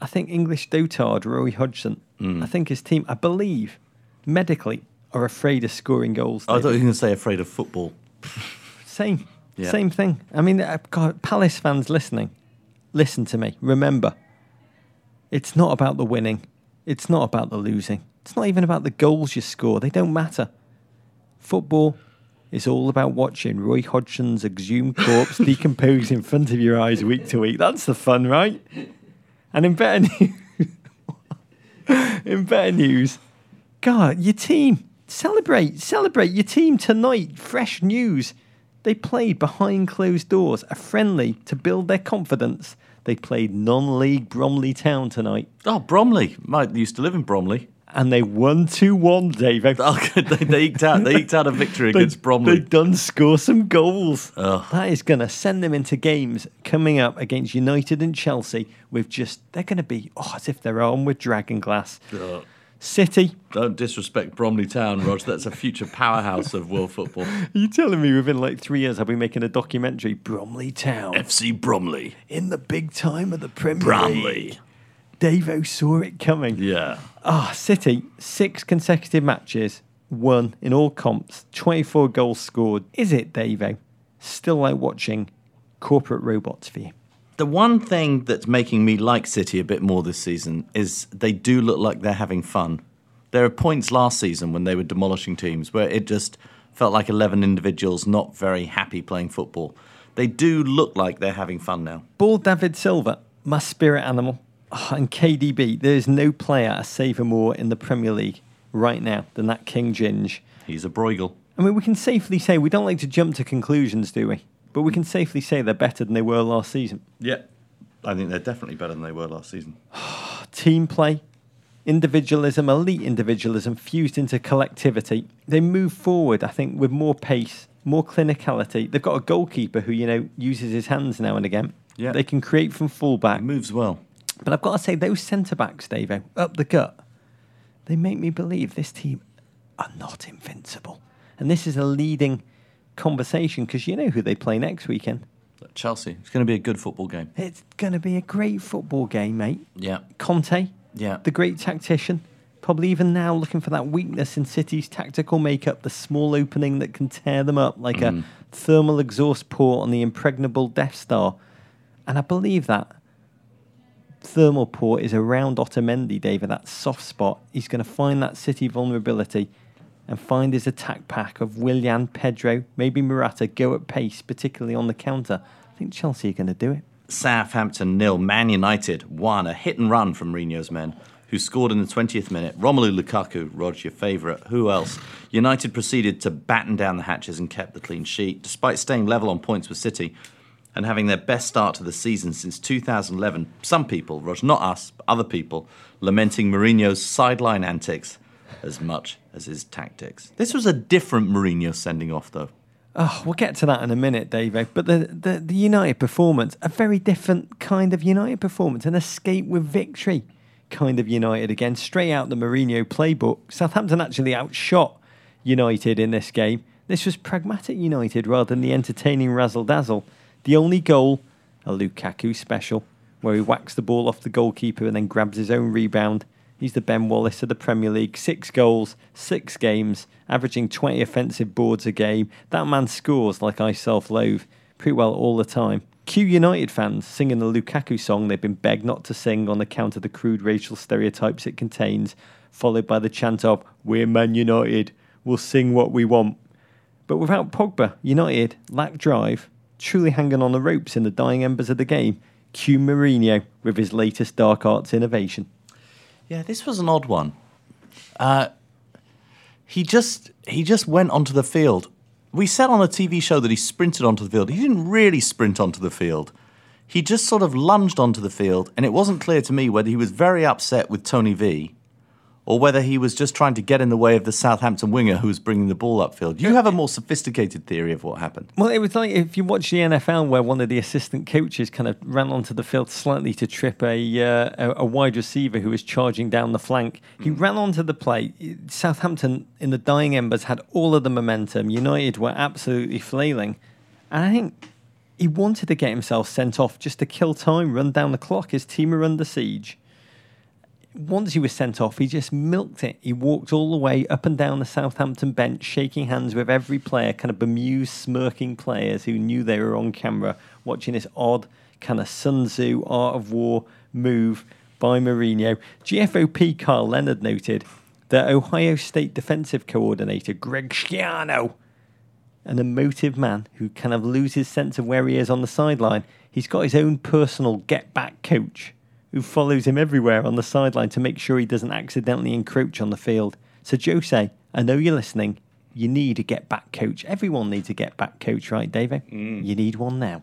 I think English dotard Roy Hodgson, I think his team, I believe, medically, are afraid of scoring goals. I thought you David. were going to say afraid of football. Same, Yeah. same thing. I mean, uh, God, Palace fans listening, listen to me. Remember, it's not about the winning. It's not about the losing. It's not even about the goals you score. They don't matter. Football is all about watching Roy Hodgson's exhumed corpse decompose in front of your eyes week to week. That's the fun, right? And in better news, in better news, God, your team celebrate, celebrate your team tonight. Fresh news. They played behind closed doors, a friendly to build their confidence. They played non-league Bromley Town tonight, Oh, Bromley. Mike used to live in Bromley. and they won two one. Dave, Oh, they, they, eked out, they eked out a victory they, against Bromley. They've done score some goals. Ugh. That is going to send them into games coming up against United and Chelsea with just they're going to be oh as if they're on with dragon glass. Ugh. City, Don't disrespect Bromley Town, Rog. That's a future powerhouse of world football. are you telling me within like three years I'll be making a documentary Bromley Town FC Bromley. in the big time of the Premier Bromley. League? Davo saw it coming. Yeah. Ah, City, six consecutive matches, won in all comps, 24 goals scored. Is it, Davo? Still like watching corporate robots for you? The one thing that's making me like City a bit more this season is they do look like they're having fun. There are points last season when they were demolishing teams where it just felt like 11 individuals not very happy playing football. They do look like they're having fun now. Ball David Silva, my spirit animal, Ah, and KDB. There is no player I savour more in the Premier League right now than that King Ginge. He's a Bruegel. I mean, we can safely say we don't like to jump to conclusions, do we? But we can safely say they're better than they were last season. Yeah. I think they're definitely better than they were last season. Team play, individualism, elite individualism fused into collectivity. They move forward, I think, with more pace, more clinicality. They've got a goalkeeper who, you know, uses his hands now and again. Yeah. They can create from fullback. Moves well. But I've got to say, those centre backs, Davo, up the gut, they make me believe this team are not invincible. And this is a leading conversation because you know who they play next weekend. Chelsea. It's going to be a good football game. It's going to be a great football game, mate. Yeah. Conte, Yeah. the great tactician, probably even now looking for that weakness in City's tactical makeup, the small opening that can tear them up like a mm. thermal exhaust port on the impregnable Death Star. And I believe that thermal port is around Otamendi, David, that soft spot. He's going to find that City vulnerability and find his attack pack of Willian, Pedro, maybe Murata go at pace, particularly on the counter. I think Chelsea are going to do it. Southampton nil, Man United one. A hit and run from Mourinho's men, who scored in the 20th minute. Romelu Lukaku, Rog, your favourite. Who else? United proceeded to batten down the hatches and kept the clean sheet, despite staying level on points with City and having their best start to the season since 2011. Some people, Rog, not us, but other people, lamenting Mourinho's sideline antics as much as his tactics. This was a different Mourinho sending off, though. Oh, we'll get to that in a minute, Dave. But the, the, the United performance, a very different kind of United performance, an escape with victory kind of United again, straight out the Mourinho playbook. Southampton actually outshot United in this game. This was pragmatic United rather than the entertaining razzle dazzle. The only goal, a Lukaku special, where he whacks the ball off the goalkeeper and then grabs his own rebound. He's the Ben Wallace of the Premier League. Six goals, six games, averaging 20 offensive boards a game. That man scores like I self loathe pretty well all the time. Q United fans singing the Lukaku song they've been begged not to sing on account of the crude racial stereotypes it contains, followed by the chant of, We're Man United, we'll sing what we want. But without Pogba, United lack drive, truly hanging on the ropes in the dying embers of the game. Q Mourinho with his latest dark arts innovation. Yeah, this was an odd one. Uh, he just he just went onto the field. We said on a TV show that he sprinted onto the field. He didn't really sprint onto the field. He just sort of lunged onto the field, and it wasn't clear to me whether he was very upset with Tony V or whether he was just trying to get in the way of the Southampton winger who was bringing the ball upfield. You have a more sophisticated theory of what happened. Well, it was like if you watch the NFL where one of the assistant coaches kind of ran onto the field slightly to trip a uh, a, wide receiver who was charging down the flank. He mm. ran onto the play. Southampton in the dying embers had all of the momentum. United were absolutely flailing, and I think he wanted to get himself sent off just to kill time, run down the clock. His team were under siege once he was sent off, he just milked it. He walked all the way up and down the Southampton bench, shaking hands with every player, kind of bemused, smirking players who knew they were on camera, watching this odd kind of Sun Tzu art of war move by Mourinho. GFOP Carl Leonard noted that Ohio State defensive coordinator Greg Schiano, an emotive man who kind of loses sense of where he is on the sideline, he's got his own personal get back coach who follows him everywhere on the sideline to make sure he doesn't accidentally encroach on the field. So, Jose, I know you're listening. You need a get back coach. Everyone needs a get back coach, right, David? Mm. You need one now.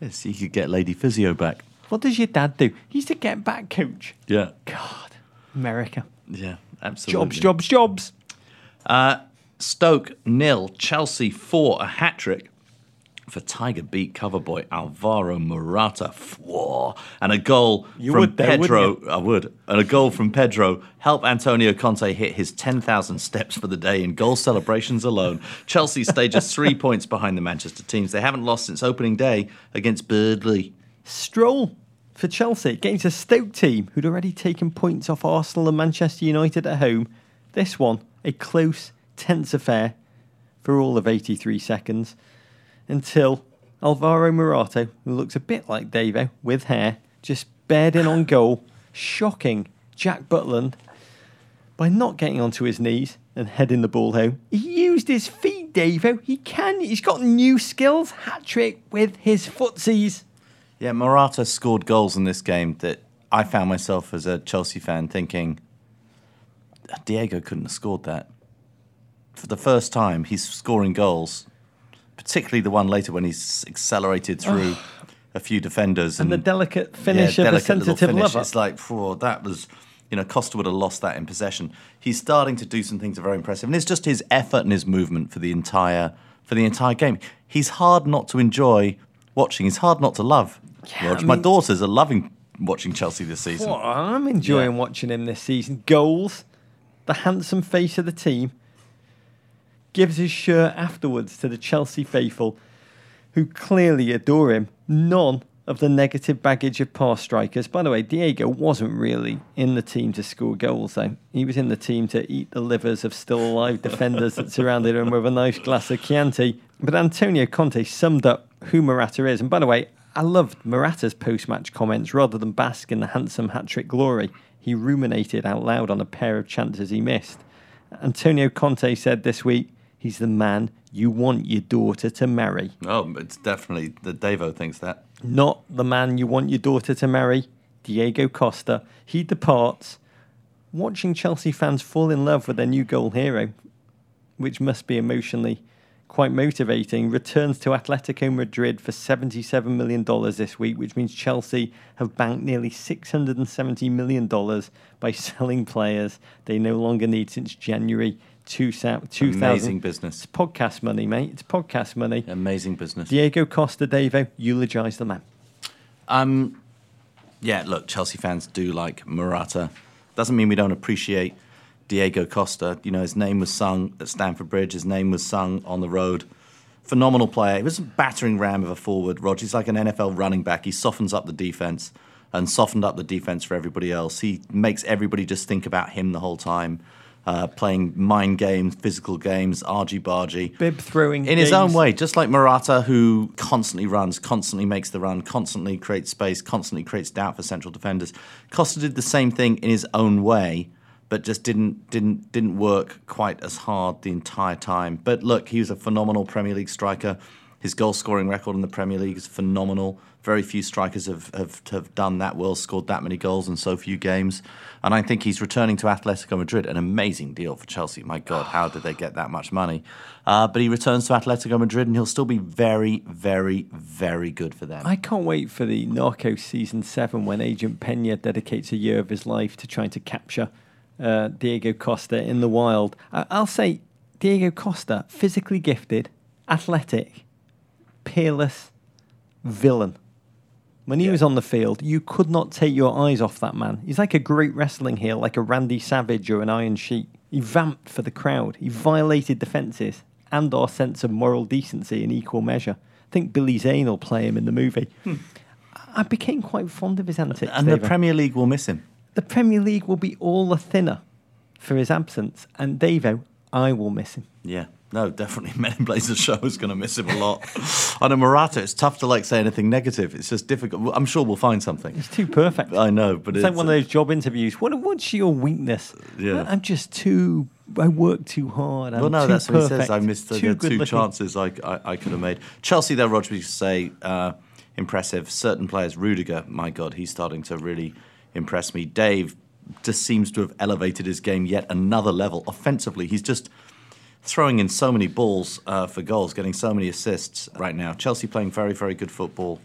Yes, you could get Lady Physio back. What does your dad do? He's the get back coach. Yeah. God, America. Yeah, absolutely. Jobs, jobs, jobs. Uh, Stoke nil, Chelsea four, a hat trick for Tiger beat cover boy Alvaro Morata. And a goal you from would Pedro. I would. And a goal from Pedro help Antonio Conte hit his 10,000 steps for the day in goal celebrations alone. Chelsea stay just three points behind the Manchester teams. They haven't lost since opening day against Burnley. Stroll for Chelsea against a Stoke team who'd already taken points off Arsenal and Manchester United at home. This one, a close, tense affair for all of 83 seconds until Alvaro Morata, who looks a bit like Davo with hair, just bared in on goal, shocking Jack Butland by not getting onto his knees and heading the ball home. He used his feet, Davo. He can. He's got new skills. Hat trick with his footsies. Yeah, Morata scored goals in this game that I found myself as a Chelsea fan thinking Diego couldn't have scored that. For the first time, he's scoring goals particularly the one later when he's accelerated through a few defenders and, and the delicate finish yeah, of delicate a sensitive finish. lover. It's like, oh, that was, you know, Costa would have lost that in possession. He's starting to do some things that are very impressive, and it's just his effort and his movement for the entire for the entire game. He's hard not to enjoy watching. He's hard not to love. Yeah, I mean, My daughters are loving watching Chelsea this season. Well, I'm enjoying yeah. watching him this season. Goals, the handsome face of the team gives his shirt afterwards to the Chelsea faithful, who clearly adore him. None of the negative baggage of past strikers. By the way, Diego wasn't really in the team to score goals, though. He was in the team to eat the livers of still alive defenders that surrounded him with a nice glass of Chianti. But Antonio Conte summed up who Morata is. And by the way, I loved Morata's post match comments rather than bask in the handsome hat trick glory. He ruminated out loud on a pair of chances he missed Antonio Conte said this week he's the man you want your daughter to marry. Oh, it's definitely the Davo thinks that. Not the man you want your daughter to marry, Diego Costa. He departs. Watching Chelsea fans fall in love with their new goal hero, which must be emotionally quite motivating, returns to Atletico Madrid for $77 million this week, which means Chelsea have banked nearly $670 million by selling players they no longer need since January 2000. Amazing business. It's podcast money, mate. It's podcast money. Amazing business. Diego Costa, Davo, eulogise the man. Um, yeah, look, Chelsea fans do like Morata. Doesn't mean we don't appreciate Diego Costa. You know, his name was sung at Stamford Bridge. His name was sung on the road. Phenomenal player. He was a battering ram of a forward. Roger, he's like an NFL running back. He softens up the defense and softened up the defense for everybody else. He makes everybody just think about him the whole time. Uh, playing mind games, physical games, argy bargy. Bib throwing In his own way, just like Morata, who constantly runs, constantly makes the run, constantly creates space, constantly creates doubt for central defenders. Costa did the same thing in his own way, but just didn't didn't didn't work quite as hard the entire time. But look, he was a phenomenal Premier League striker. His goal scoring record in the Premier League is phenomenal. Very few strikers have, have, have done that well, scored that many goals in so few games. And I think he's returning to Atletico Madrid, an amazing deal for Chelsea. My God, how did they get that much money? Uh, but he returns to Atletico Madrid and he'll still be very, very, very good for them. I can't wait for the Narcos season seven when Agent Pena dedicates a year of his life to trying to capture uh, Diego Costa in the wild. I- I'll say Diego Costa, physically gifted, athletic, peerless, villain. When he Yeah. was on the field, you could not take your eyes off that man. He's like a great wrestling heel, like a Randy Savage or an Iron Sheik. He vamped for the crowd. He violated defences and our sense of moral decency in equal measure. I think Billy Zane will play him in the movie. Hmm. I became quite fond of his antics. and the David. Premier League will miss him. the Premier League will be all the thinner for his absence. And Davo, I will miss him. Yeah. No, definitely. Men in Blazers show is going to miss him a lot. I know Morata. It's tough to like say anything negative. It's just difficult. I'm sure we'll find something. It's too perfect. I know, but It's like one of those job interviews. What, what's your weakness? Yeah. I'm just too. I work too hard. I'm Well, no, that's what he says. I missed the, two chances I, I, I could have made. Chelsea, though, Roger, we say uh, impressive. Certain players, Rudiger, my God, he's starting to really impress me. Dave just seems to have elevated his game yet another level. Offensively, he's just throwing in so many balls uh, for goals, getting so many assists right now. Chelsea playing very, very good football.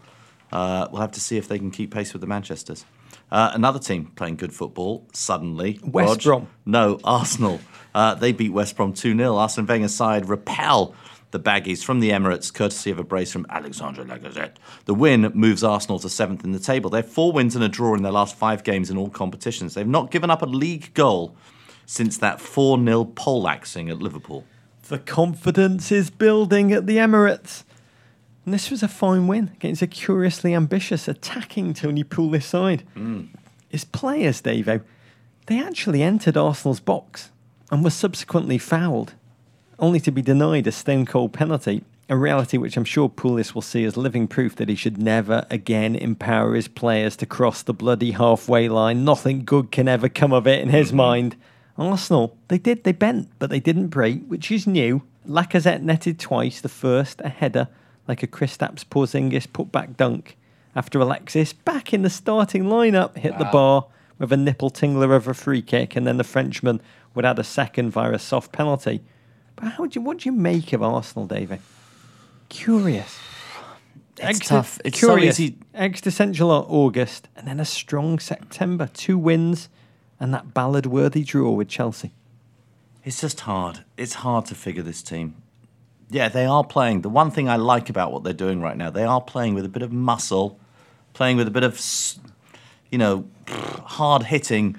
Uh, we'll have to see if they can keep pace with the Manchesters. Uh, another team playing good football suddenly. West Rog. Brom. No, Arsenal. Uh, they beat West Brom 2 0. Arsene Wenger's side repel the Baggies from the Emirates, courtesy of a brace from Alexandre Lacazette. The win moves Arsenal to seventh in the table. They have four wins and a draw in their last five games in all competitions. They've not given up a league goal since that 4 0 poleaxing at Liverpool. The confidence is building at the Emirates. And this was a fine win against a curiously ambitious attacking Tony Pulis side. Hmm. His players, Davo, they actually entered Arsenal's box and were subsequently fouled, only to be denied a stone cold penalty, a reality which I'm sure Pulis will see as living proof that he should never again empower his players to cross the bloody halfway line. Nothing good can ever come of it in his mm-hmm. mind. Arsenal, they did, they bent, but they didn't break, which is new. Lacazette netted twice, the first, a header, like a Kristaps Porzingis put-back dunk, after Alexis, back in the starting lineup, hit the bar with a nipple tingler of a free kick, and then the Frenchman would add a second via a soft penalty. But how do you, what do you make of Arsenal, David? Curious. It's tough. It's so curious. easy- Existential August, and then a strong September. Two wins, and that ballad-worthy draw with Chelsea. It's just hard. It's hard to figure this team. Yeah, they are playing. The one thing I like about what they're doing right now, they are playing with a bit of muscle, playing with a bit of, you know, hard hitting,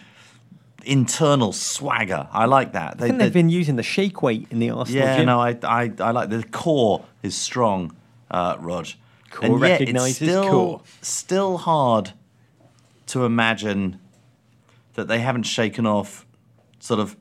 internal swagger. I like that. I They, they've been using the shake weight in the Arsenal yeah, gym. no, I, I, I like the core is strong, uh, Rog. Core and yet it's still, core. Still hard to imagine that they haven't shaken off sort of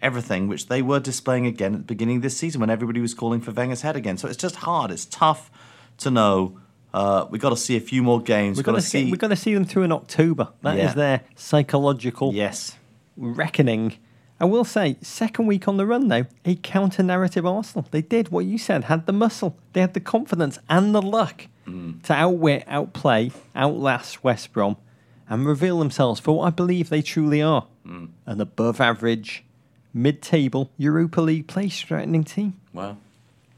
everything which they were displaying again at the beginning of this season when everybody was calling for Wenger's head again. So it's just hard. It's tough to know. Uh, we've got to see a few more games. We've got, got to see, we've got to see them through in October. That is Yeah. their psychological yes. reckoning. I will say, second week on the run though, a counter narrative Arsenal. They did what you said, had the muscle, they had the confidence and the luck to outwit, outplay, outlast West Brom and reveal themselves for what I believe they truly are an above average, mid table Europa League place threatening team. Wow.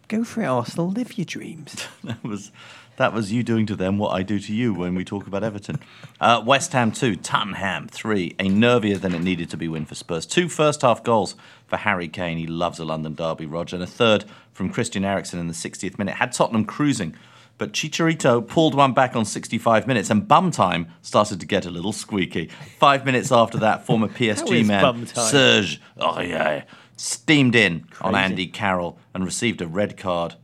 Go for it, Arsenal. Live your dreams. that was that was you doing to them what I do to you when we talk about Everton. Uh, West Ham two, Tottenham three. A nervier than it needed to be win for Spurs. Two first half goals for Harry Kane. He loves a London derby, Roger, and a third from Christian Eriksen in the 60th minute. Had Tottenham cruising. But Chicharito pulled one back on 65 minutes, and bum time started to get a little squeaky. Five minutes after that, former PSG man? Serge Aurier steamed in on Andy Carroll and received a red card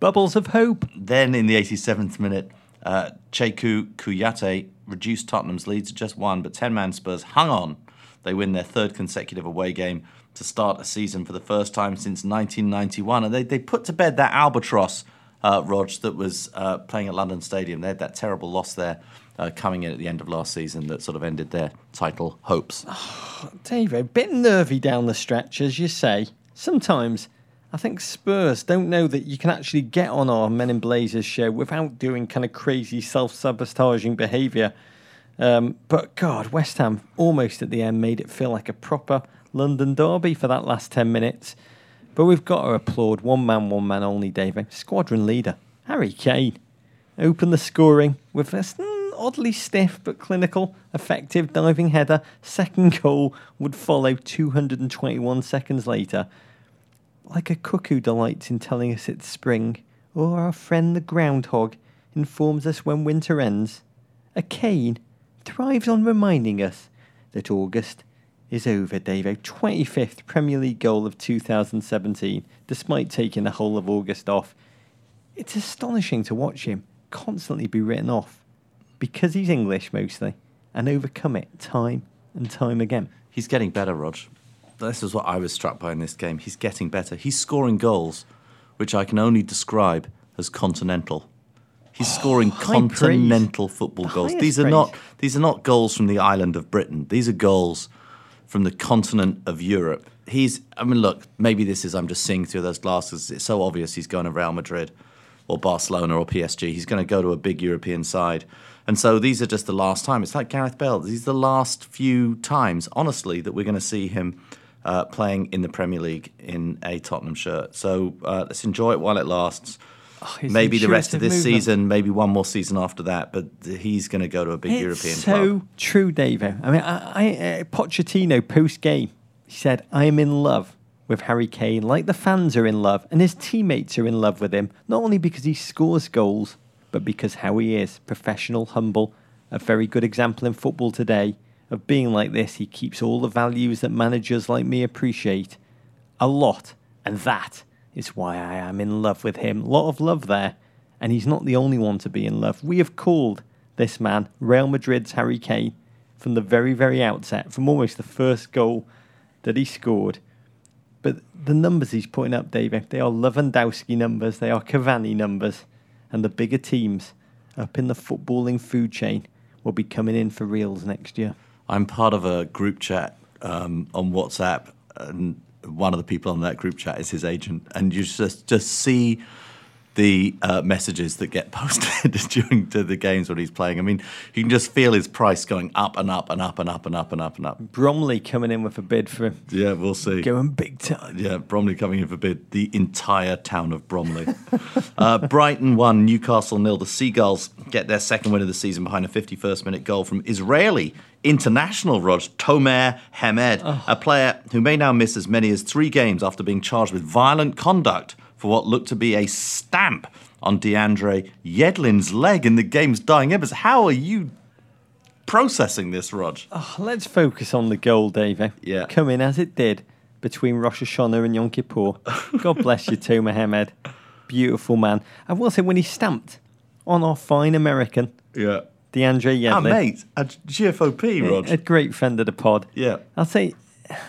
Bubbles of hope. then in the 87th minute, uh, Cheikhou Kouyaté reduced Tottenham's lead to just one, but 10 man Spurs hung on. They win their third consecutive away game to start a season for the first time since 1991. And they, they put to bed that albatross, uh, Rog, that was uh, playing at London Stadium. They had that terrible loss there uh, coming in at the end of last season that sort of ended their title hopes. Dave, a bit nervy down the stretch, as you say. Sometimes I think Spurs don't know that you can actually get on our Men in Blazers show without doing kind of crazy self sabotaging behaviour. Um, but God, West Ham almost at the end made it feel like a proper London derby for that last 10 minutes. But we've got to applaud one man, one man only, Dave. Squadron leader, Harry Kane. Open the scoring with this mm, oddly stiff but clinical, effective diving header. Second goal would follow 221 seconds later. Like a cuckoo delights in telling us it's spring, or our friend the groundhog informs us when winter ends, a Kane thrives on reminding us that August is over, Davo. 25th Premier League goal of 2017, despite taking the whole of August off. It's astonishing to watch him constantly be written off because he's English mostly and overcome it time and time again. He's getting better, Rog. This is what I was struck by in this game. He's getting better. He's scoring goals, which I can only describe as continental. He's scoring Oh, high praise. continental football The goals. These are praise. not these are not goals from the island of Britain. These are goals from the continent of Europe. He's I mean look, maybe this is I'm just seeing through those glasses. It's so obvious he's going to Real Madrid or Barcelona or PSG. He's going to go to a big European side. And so these are just the last time. It's like Gareth Bale. These are the last few times, honestly, that we're going to see him uh, playing in the Premier League in a Tottenham shirt. So uh, let's enjoy it while it lasts. His maybe the rest of this movement. season, maybe one more season after that, but he's going to go to a big It's European so club. true, Davo. I mean, I, I, uh, Pochettino post game, he said, "I am in love with Harry Kane, like the fans are in love, and his teammates are in love with him. Not only because he scores goals, but because how he is professional, humble, a very good example in football today of being like this. He keeps all the values that managers like me appreciate a lot, and that is why I am in love with him. Lot of love there, and he's not the only one to be in love. We have called this man Real Madrid's Harry Kane from the very, very outset, from almost the first goal that he scored. But the numbers he's putting up, David, they are Lewandowski numbers, they are Cavani numbers, and the bigger teams up in the footballing food chain will be coming in for reals next year. I'm part of a group chat um, on WhatsApp, and one of the people on that group chat is his agent, and you just just see the uh, messages that get posted during to the games when he's playing. I mean, you can just feel his price going up and up and up and up and up and up and up. Bromley coming in with a bid for him, Yeah, we'll see. going big time. Yeah, Bromley coming in for a bid. The entire town of Bromley. uh, Brighton won, Newcastle nil. The Seagulls get their second win of the season behind a 51st minute goal from Israeli international Rog Tomer Hemed, a player who may now miss as many as three games after being charged with violent conduct for what looked to be a stamp on DeAndre Yedlin's leg in the game's dying embers. How are you processing this, Rog? Oh, let's focus on the goal, Davey. Yeah. Coming as it did between Rosh Hashanah and Yom Kippur. God bless you, too, Mohammed. Beautiful man. I will say, when he stamped on our fine American, Yeah. DeAndre Yedlin. Ah, mate, a GFOP, Rog. A great friend of the pod. Yeah. I'll say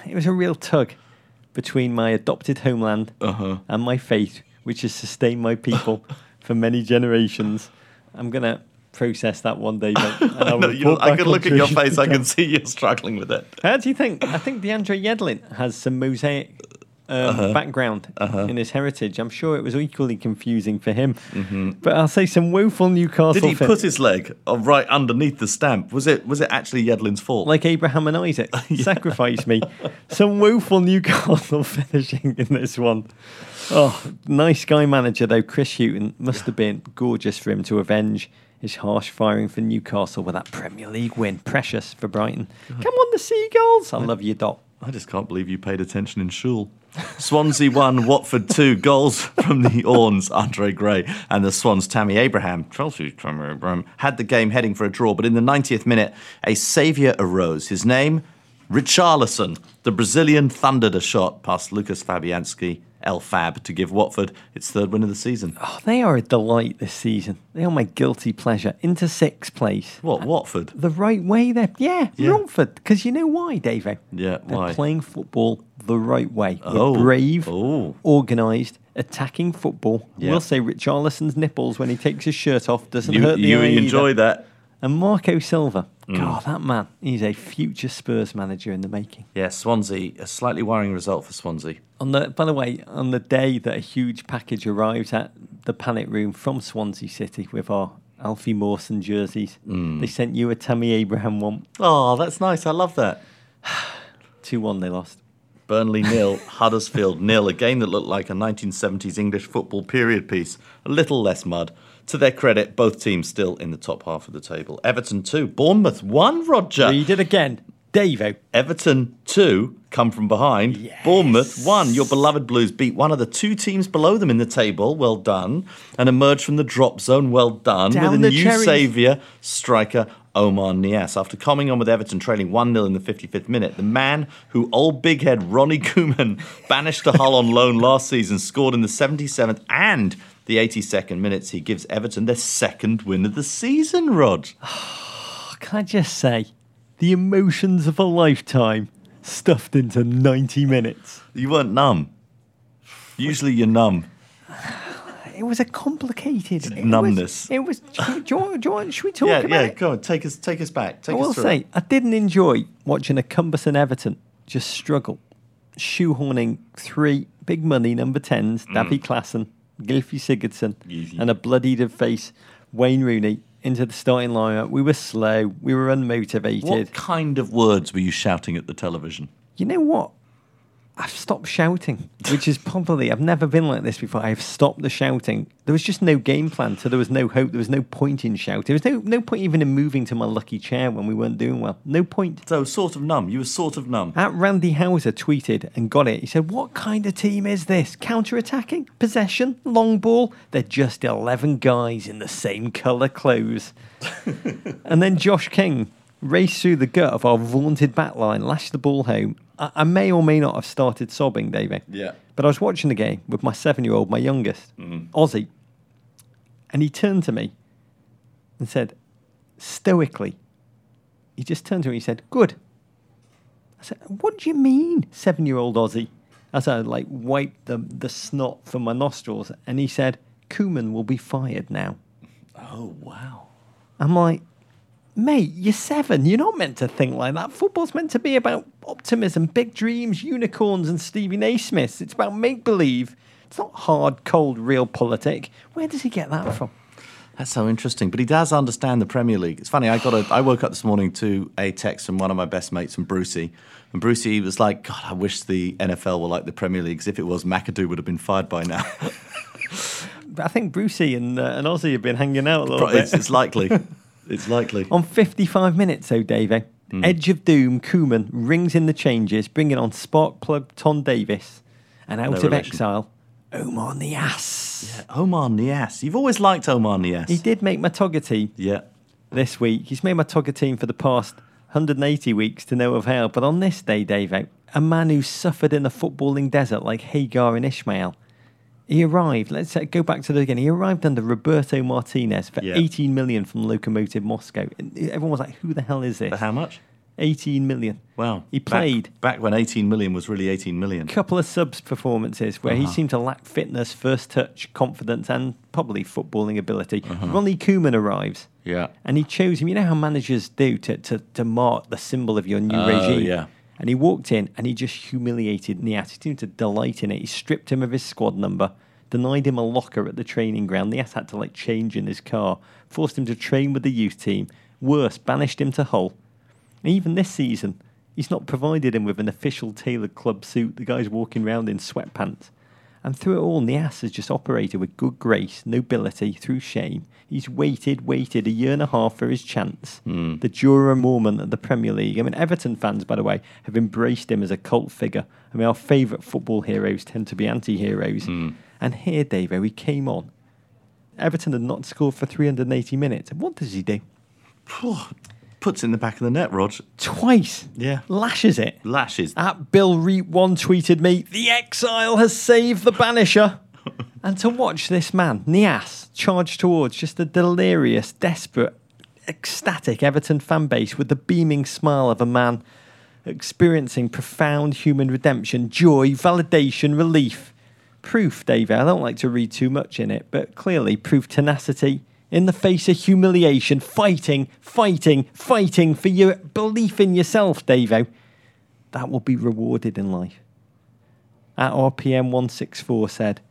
it was a real tug between my adopted homeland Uh-huh. and my faith, which has sustained my people for many generations. I'm going to process that one day. mate, and I'll No, you- report I on look at your face. I can see you're struggling with it. How do you think? I think DeAndre Yedlin has some mosaic um, Uh-huh. background in his heritage. I'm sure it was equally confusing for him. Mm-hmm. But I'll say some woeful Newcastle. Did he fin- put his leg uh, right underneath the stamp? Was it was it actually Yedlin's fault? like Abraham and Isaac, sacrifice me. Some woeful Newcastle finishing in this one. Oh, nice guy manager though. Chris Hughton must have been gorgeous for him to avenge his harsh firing for Newcastle with that Premier League win. Precious for Brighton. Come on, the Seagulls. I love you, Doc. I just can't believe you paid attention in shul. Swansea won, Watford two. Goals from the Orns, Andre Gray, and the Swans, Tammy Abraham. Chelsea's Tammy Abraham had the game heading for a draw, but in the 90th minute, a saviour arose. His name, Richarlison. The Brazilian thundered a shot past Lukasz Fabianski, El Fab, to give Watford its third win of the season. Oh, they are a delight this season. They are my guilty pleasure. Into sixth place. What, Watford? The right way there. Yeah, Yeah. Romford. Because you know why, Davo? Yeah, They're why? playing football the right way. We're Oh, brave, oh. organised, attacking football. Yeah. We'll say Richarlison's nipples when he takes his shirt off doesn't You, hurt the you eye either. enjoy that? And Marco Silva. Mm. God, that man. He's a future Spurs manager in the making. Yeah, Swansea, a slightly worrying result for Swansea. On the, by the way, on the day that a huge package arrives at the panic room from Swansea City with our Alfie Mawson jerseys, Mm. they sent you a Tammy Abraham one. Oh, that's nice. I love that. 2 1 they lost. Burnley nil, Huddersfield nil. A game that looked like a 1970s English football period piece. A little less mud. To their credit, both teams still in the top half of the table. Everton two, Bournemouth one. Roger. Read it again. Davo. Everton two come from behind. Yes. Bournemouth one. Your beloved Blues beat one of the two teams below them in the table. Well done. And emerged from the drop zone. Well done. Down with a new cherries. saviour, striker Oumar Niasse. After coming on with Everton trailing 1 0 in the 55th minute, the man who old big head Ronnie Koeman banished to Hull on loan last season scored in the 77th and the 82nd minutes. He gives Everton their second win of the season, Rod. Can I just say, the emotions of a lifetime stuffed into 90 minutes. You weren't numb. Usually you're numb. It was a complicated it was- numbness. It was. do, you, do, you want- do should we talk Yeah, about yeah, it? go on, take us take us back. Take I us will through say. I didn't enjoy watching a cumbersome Everton just struggle, shoehorning three big money number 10s, Davy mm. Klaassen, Gylfi Sigurdsson. Easy. and a bloodied face Wayne Rooney into the starting lineup. We were slow, we were unmotivated. What kind of words were you shouting at the television? You know what? I've stopped shouting, which is probably, I've never been like this before. I've stopped the shouting. There was just no game plan, so there was no hope. There was no point in shouting. There was no, no point even in moving to my lucky chair when we weren't doing well. No point. So sort of numb. You were sort of numb. At Randy Hauser tweeted and got it. He said, What kind of team is this? Counter attacking? Possession? Long ball? They're just 11 guys in the same colour clothes. and then Josh King raced through the gut of our vaunted backline, lashed the ball home. I, I may or may not have started sobbing, David. Yeah. But I was watching the game with my seven year old, my youngest, mm-hmm. Ozzy. And he turned to me and said, stoically, he just turned to me and he said, Good. I said, What do you mean, seven year old Ozzy? As I like wiped the, the snot from my nostrils. And he said, Koeman will be fired now. Oh wow. I'm like, mate, you're seven. You're not meant to think like that. Football's meant to be about optimism, big dreams, unicorns, and Stevie Naismiths. It's about make believe. It's not hard, cold, realpolitik. Where does he get that from? That's so interesting. But he does understand the Premier League. It's funny. I got a. I woke up this morning to a text from one of my best mates from Brucey, and Brucey was like, "God, I wish the NFL were like the Premier League. if it was, McAdoo would have been fired by now." I think Brucey and, uh, and Ozzy have been hanging out a little it's, bit. it's likely. It's likely. On 55 minutes, though, Davey, Mm. Edge of Doom, Koeman rings in the changes, bringing on spark plug Tom Davies, and out No of relation. exile, Oumar Niasse. Oumar Niasse. You've always liked Oumar Niasse. He did make my Togga team Yeah. this week. He's made my Togga team for the past 180 weeks to no avail. But on this day, Dave, a man who suffered in the footballing desert like Hagar and Ishmael, he arrived. Let's uh, go back to the beginning. He arrived under Roberto Martinez for Yeah. 18 million from Lokomotiv Moscow. And everyone was like, "Who the hell is this?" For how much? 18 million. Wow. He played back, when 18 million was really 18 million. A couple of subs performances where he seemed to lack fitness, first touch, confidence, and probably footballing ability. Ronnie Koeman arrives. Uh-huh. Yeah. And he chose him. You know how managers do to, to, to mark the symbol of your new Oh, regime? yeah. And he walked in and he just humiliated Niasse. He seemed to delight in it. He stripped him of his squad number, denied him a locker at the training ground. Niasse had to like change in his car, forced him to train with the youth team. Worse, banished him to Hull. And even this season, he's not provided him with an official tailored club suit. The guy's walking around in sweatpants. And through it all, Niasse has just operated with good grace, nobility, through shame. He's waited, waited a year and a half for his chance. Hmm. The Jura moment at the Premier League. I mean, Everton fans, by the way, have embraced him as a cult figure. I mean, our favourite football heroes tend to be anti heroes. Hmm. And here, Davo, he came on. Everton had not scored for 380 minutes. And what does he do? Puts it in the back of the net, Rog. Twice. Yeah. Lashes it. Lashes. At Bill Reet one tweeted me, the exile has saved the banisher. and to watch this man, Niasse, charge towards just a delirious, desperate, ecstatic Everton fan base with the beaming smile of a man experiencing profound human redemption, joy, validation, relief. Proof, David. I don't like to read too much in it, but clearly proof tenacity in the face of humiliation, fighting, fighting, fighting for your belief in yourself, Davo. That will be rewarded in life. At RPM 164 said,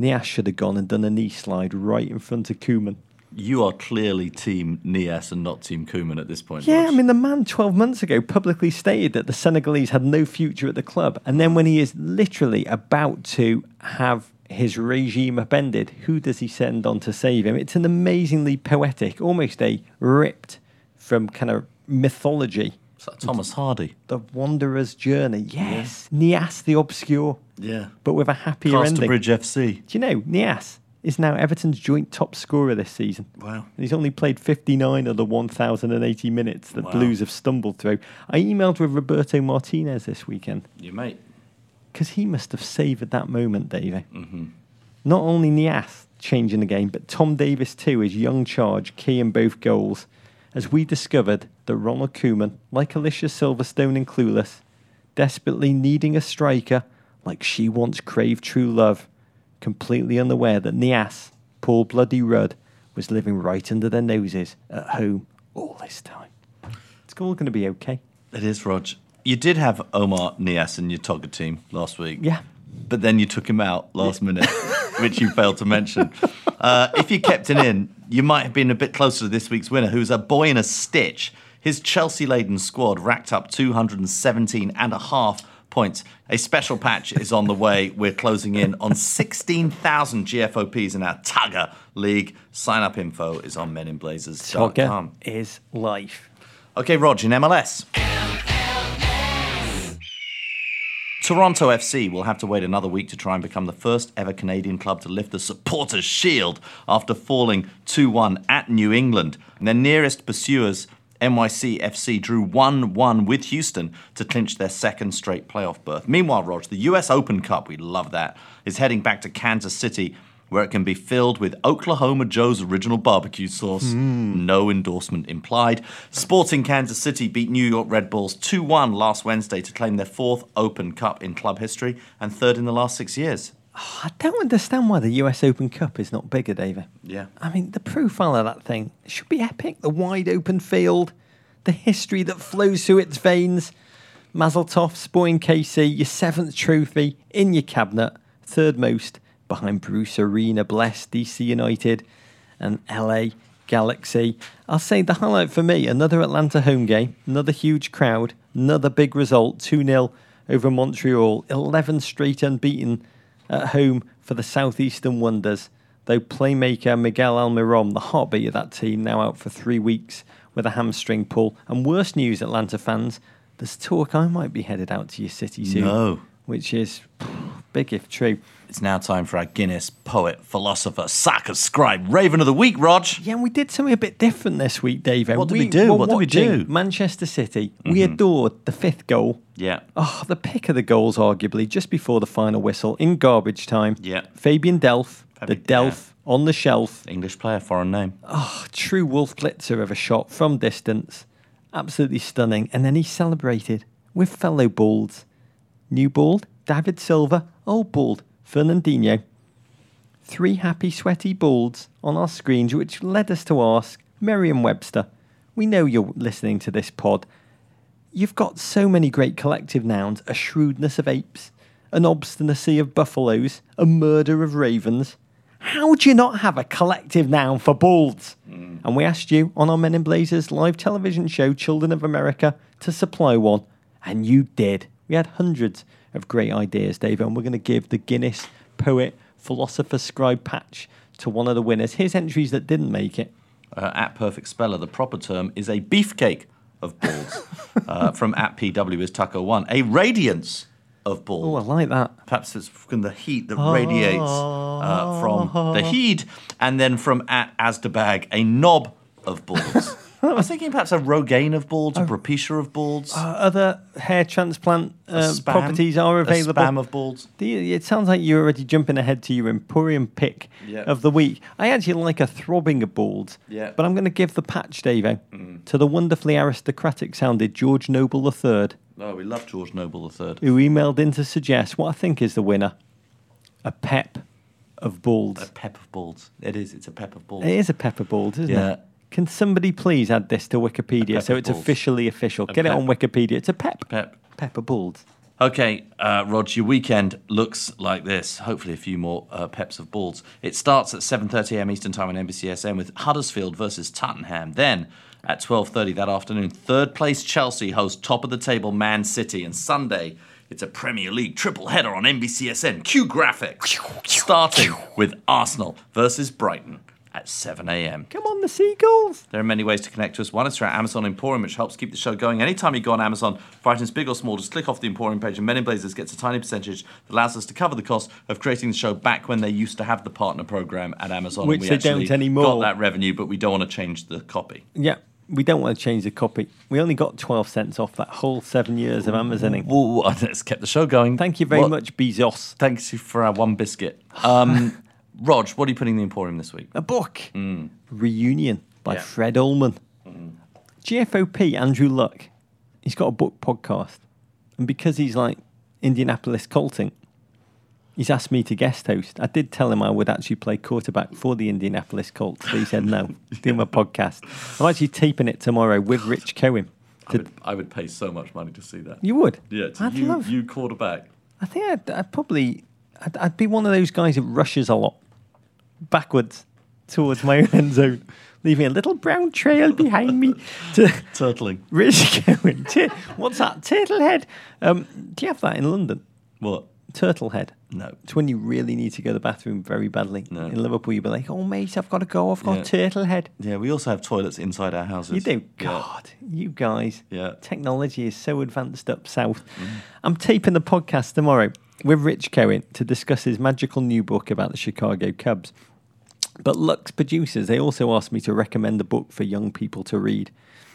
Niasse should have gone and done a knee slide right in front of Koeman. You are clearly Team Niasse and not Team Koeman at this point. Yeah. I mean, the man 12 months ago publicly stated that the Senegalese had no future at the club. And then when he is literally about to have his regime upended, who does he send on to save him? It's an amazingly poetic, almost a ripped from kind of mythology, It's like Thomas Hardy. the wanderer's journey. Yes, Niasse the obscure, Yeah. but with a happier ending. Casterbridge FC. Do you know, Niasse is now Everton's joint top scorer this season. Wow. And he's only played 59 of the 1,080 minutes that Wow. Blues have stumbled through. I emailed with Roberto Martinez this weekend You mate. Because he must have savoured that moment, Davey. Mm-hmm. Not only Niasse changing the game, but Tom Davies too, his young charge, key in both goals. As we discovered that Ronald Koeman, like Alicia Silverstone in Clueless, desperately needing a striker like she once craved true love, completely unaware that Niasse, Paul Bloody Rudd, was living right under their noses at home all this time. It's all going to be okay. It is, Rog. You did have Oumar Niasse in your Togga team last week. Yeah. But then you took him out last minute, which you failed to mention. Uh, if you kept him in, you might have been a bit closer to this week's winner, who's a boy in a stitch. His Chelsea laden squad racked up 217 and a half points. A special patch is on the way. We're closing in on 16,000 GFOPs in our Togga League. Sign up info is on meninblazers.com. Togga is life. Okay, Rog, in MLS. Toronto FC will have to wait another week to try and become the first ever Canadian club to lift the Supporters' Shield after falling 2 1 at New England. And their nearest pursuers, NYC FC, drew 1 1 with Houston to clinch their second straight playoff berth. Meanwhile, Rog, the US Open Cup, we love that, is heading back to Kansas City where it can be filled with Oklahoma Joe's original barbecue sauce. Hmm. No endorsement implied. Sporting Kansas City beat New York Red Bulls 2 1 last Wednesday to claim their fourth Open Cup in club history and third in the last six years. Ah, I don't understand why the US Open Cup is not bigger, David. Yeah. I mean, the profile of that thing should be epic. The wide open field, the history that flows through its veins. Mazel Tov, Sporting KC, your seventh trophy in your cabinet, third most behind Bruce Arena, Blessed, DC United, and LA Galaxy. I'll say the highlight for me another Atlanta home game, another huge crowd, another big result 2 0 over Montreal, 11 straight unbeaten at home for the Southeastern Wonders. Though playmaker Miguel Almiron, the heartbeat of that team, now out for three weeks with a hamstring pull. And worse news, Atlanta fans, there's talk I might be headed out to your city soon. No. Which is big if true. It's now time for our Guinness poet, philosopher, soccer scribe, Raven of the Week, Rog. Yeah, and we did something a bit different this week, Dave. What did we do? What did we do? Mm-hmm. Manchester City. We adored the fifth goal. Yeah. Oh, the pick of the goals, arguably, just before the final whistle in garbage time. Yeah. Fabian Delph, the Delph on the shelf. English player, foreign name. Oh, true Wolf Blitzer of a shot from distance. Absolutely stunning. And then he celebrated with fellow balds. New bald, David Silva. Old bald, Fernandinho. Three happy, sweaty balds on our screens, which led us to ask Merriam Webster, we know you're listening to this pod. You've got so many great collective nouns a shrewdness of apes, an obstinacy of buffaloes, a murder of ravens. How do you not have a collective noun for balds? Mm. And we asked you on our Men in Blazers live television show, Children of America, to supply one, and you did. We had hundreds of great ideas, Dave, and we're going to give the Guinness Poet Philosopher Scribe patch to one of the winners. Here's entries that didn't make it. Uh, at Perfect Speller, the proper term is a beefcake of balls. uh, from at PW is Tucker1. a radiance of balls. Oh, I like that. Perhaps it's from the heat that radiates uh, from the heat, and then from at Asdabag, a knob of balls. I was thinking perhaps a Rogaine of balls, a Propecia of balls, Uh, other hair transplant uh, spam, properties are available. A spam of balls. Do It sounds like you're already jumping ahead to your Emporium pick Yeah. of the week. I actually like a throbbing of balls, Yeah. but I'm going to give the patch, Davo, to the wonderfully aristocratic sounded George Noble III, Oh, we love George Noble III. who emailed in to suggest what I think is the winner a pep of balls. A pep of balls. It is. It's a pep of balls. It is a pepper bald, isn't Yeah. it? Can somebody please add this to Wikipedia so it's balls. officially official? Get it pep. on Wikipedia. It's a pep. Pep. Pepper balls. Okay, uh, Rog, your weekend looks like this. Hopefully, a few more uh, peps of balls. It starts at 7:30 a.m. Eastern Time on NBCSN with Huddersfield versus Tottenham. Then at 12:30 that afternoon, third place Chelsea host top of the table Man City, and Sunday it's a Premier League triple header on NBCSN. Q graphics starting with Arsenal versus Brighton at 7 a.m. Come on, the seagulls. There are many ways to connect to us. One is through our Amazon Emporium, which helps keep the show going. Anytime you go on Amazon, for items big or small, just click off the Emporium page, and Men in Blazers gets a tiny percentage that allows us to cover the cost of creating the show back when they used to have the partner program at Amazon. and Which we they actually don't anymore. Got that revenue, but we don't want to change the copy. Yeah, we don't want to change the copy. We only got 12 cents off that whole seven years of Amazoning. Whoa, let's kept the show going. Thank you very What- much, Bezos. Thanks for our one biscuit. Um, Rog, what are you putting in the Emporium this week? A book. Reunion by Mm. Yeah. Mm-hmm. Fred Uhlman. GFOP, Andrew Luck, he's got a book podcast. And because he's like Indianapolis Colting, he's asked me to guest host. I did tell him I would actually play quarterback for the Indianapolis Colts, but he said no, do my podcast. I'm actually taping it tomorrow with Rich Cohen. I would, I would pay so much money to see that. You would? Yeah, to I'd you, love. you quarterback. I think I'd, I'd probably, I'd, I'd be one of those guys that rushes a lot backwards towards my own end zone, leaving a little brown trail behind me. To Turtling. Rich going, "Tur- what's that? Turtlehead. Um, do you have that in London? What? Turtlehead. No. It's when you really need to go to the bathroom very badly. No. In Liverpool, you'd be like, "Oh mate, I've got to go. I've got Yeah. turtlehead." Yeah, we also have toilets inside our houses. You do. Yeah. God, you guys. Yeah. Technology is so advanced up south. I'm taping the podcast tomorrow with Rich Cohen to discuss his magical new book about the Chicago Cubs. But Luck's producers, they also asked me to recommend a book for young people to read.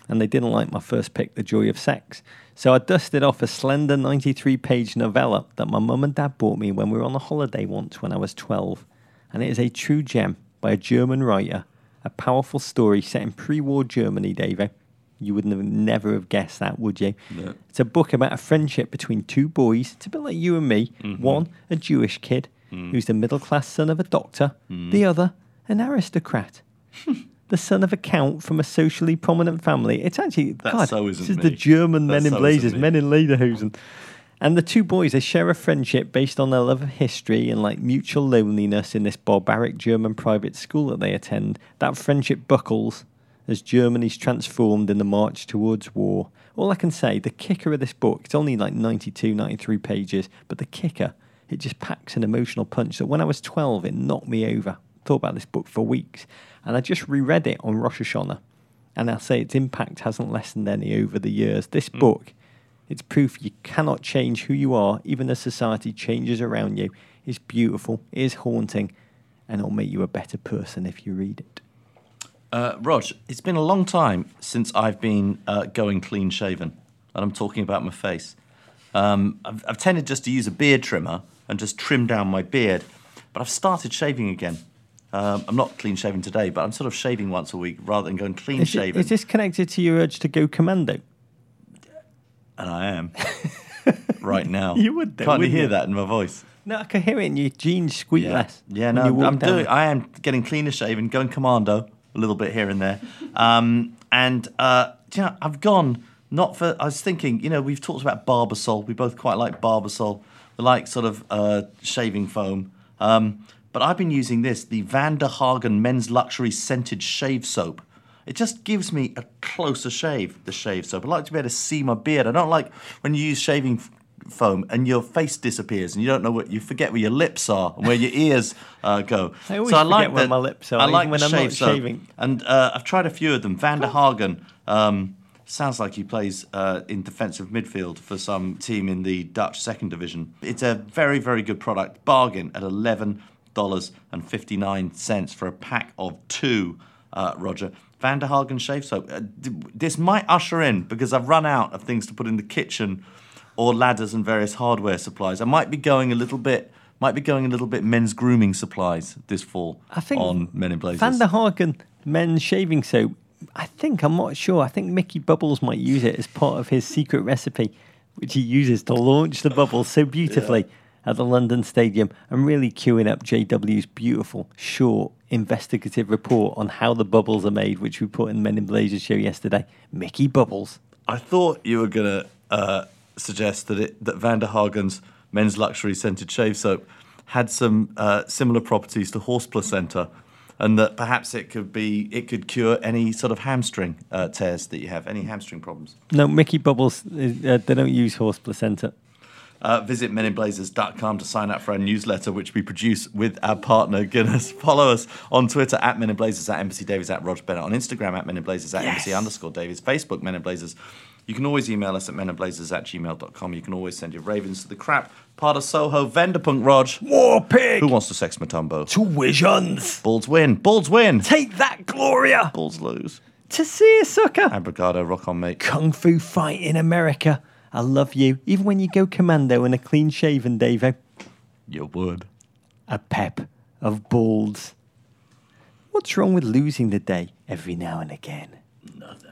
And they didn't like my first pick, The Joy of Sex. So I dusted off a slender 93 page novella that my mum and dad bought me when we were on a holiday once when I was 12. And it is a true gem by a German writer, a powerful story set in pre war Germany, David. You wouldn't have never have guessed that, would you? No. It's a book about a friendship between two boys. It's a bit like you and me. Mm-hmm. One, a Jewish kid mm. who's the middle class son of a doctor. Mm. The other, an aristocrat. the son of a count from a socially prominent family. It's actually That God, so this is the. German That men in so isn't blazers, men in lederhosen. And the two boys, they share a friendship based on their love of history and like mutual loneliness in this barbaric German private school that they attend. That friendship buckles as Germany's transformed in the march towards war. All I can say, the kicker of this book, it's only like 92, 93 pages, but the kicker, it just packs an emotional punch that when I was 12, it knocked me over. Thought about this book for weeks. And I just reread it on Rosh Hashanah. And I'll say its impact hasn't lessened any over the years. This book, it's proof you cannot change who you are, even as society changes around you. It's beautiful, it is haunting, and it'll make you a better person if you read it. Uh, Rog, it's been a long time since I've been uh, going clean shaven, and I'm talking about my face. Um, I've, I've tended just to use a beard trimmer and just trim down my beard, but I've started shaving again. Um, I'm not clean shaven today, but I'm sort of shaving once a week rather than going clean shaven. is this connected to your urge to go commando? and I am right now. You would though, Can't you hear you? that in my voice? No, I can hear it in your jeans squeak Yeah, less. yeah. No, I'm, walk I'm down doing. I am getting cleaner shaven, going commando. a little bit here and there. Um, and uh, do you know, I've gone not for. I was thinking, you know, we've talked about Barbasol. We both quite like Barbasol. We like sort of uh, shaving foam. Um, but I've been using this, the Van der Hagen Men's Luxury Scented Shave Soap. It just gives me a closer shave, the shave soap. I like to be able to see my beard. I don't like when you use shaving foam and your face disappears and you don't know what you forget where your lips are and where your ears uh, go. So I always forget where my lips are, I like when I'm not shave soap. shaving. And uh, I've tried a few of them. Van der Hagen um, sounds like he plays uh, in defensive midfield for some team in the Dutch second division. It's a very, very good product. Bargain at eleven dollars and fifty nine cents for a pack of two. Uh, Roger Van der Hagen shave soap. Uh, d- this might usher in because I've run out of things to put in the kitchen or ladders and various hardware supplies. I might be going a little bit. Might be going a little bit men's grooming supplies this fall I think on Men in Blazers. Van der Hagen men's shaving soap. I think I'm not sure. I think Mickey Bubbles might use it as part of his secret recipe, which he uses to launch the bubbles so beautifully at the London Stadium. I'm really queuing up JW's beautiful, short, investigative report on how the bubbles are made, which we put in the Men in Blazers show yesterday. Mickey Bubbles. I thought you were going to uh, suggest that it, that Van der Hagen's men's luxury scented shave soap had some uh, similar properties to horse placenta, and that perhaps it could be it could cure any sort of hamstring uh, tears that you have, any hamstring problems. No, Mickey Bubbles, uh, they don't use horse placenta. Uh, visit meninblazers.com to sign up for our newsletter, which we produce with our partner Guinness. Follow us on Twitter at Men in Blazers, at Embassy Davies, at Roger Bennett, on Instagram at Men in Blazers, at Embassy underscore Davies, Facebook Men in Blazers. You can always email us at meninblazers at gmail.com. You can always send your ravens to the crap. Part of Soho, Venderpunk Rog. War pig! Who wants to sex Matumbo? Two visions! Bulls win. Bulls win. Take that, Gloria! Bulls lose. To see a sucker! Abrigado, rock on, mate. Kung Fu fight in America. I love you. Even when you go commando and a clean shaven, Davo. You would. A pep of balls. What's wrong with losing the day every now and again? Nothing.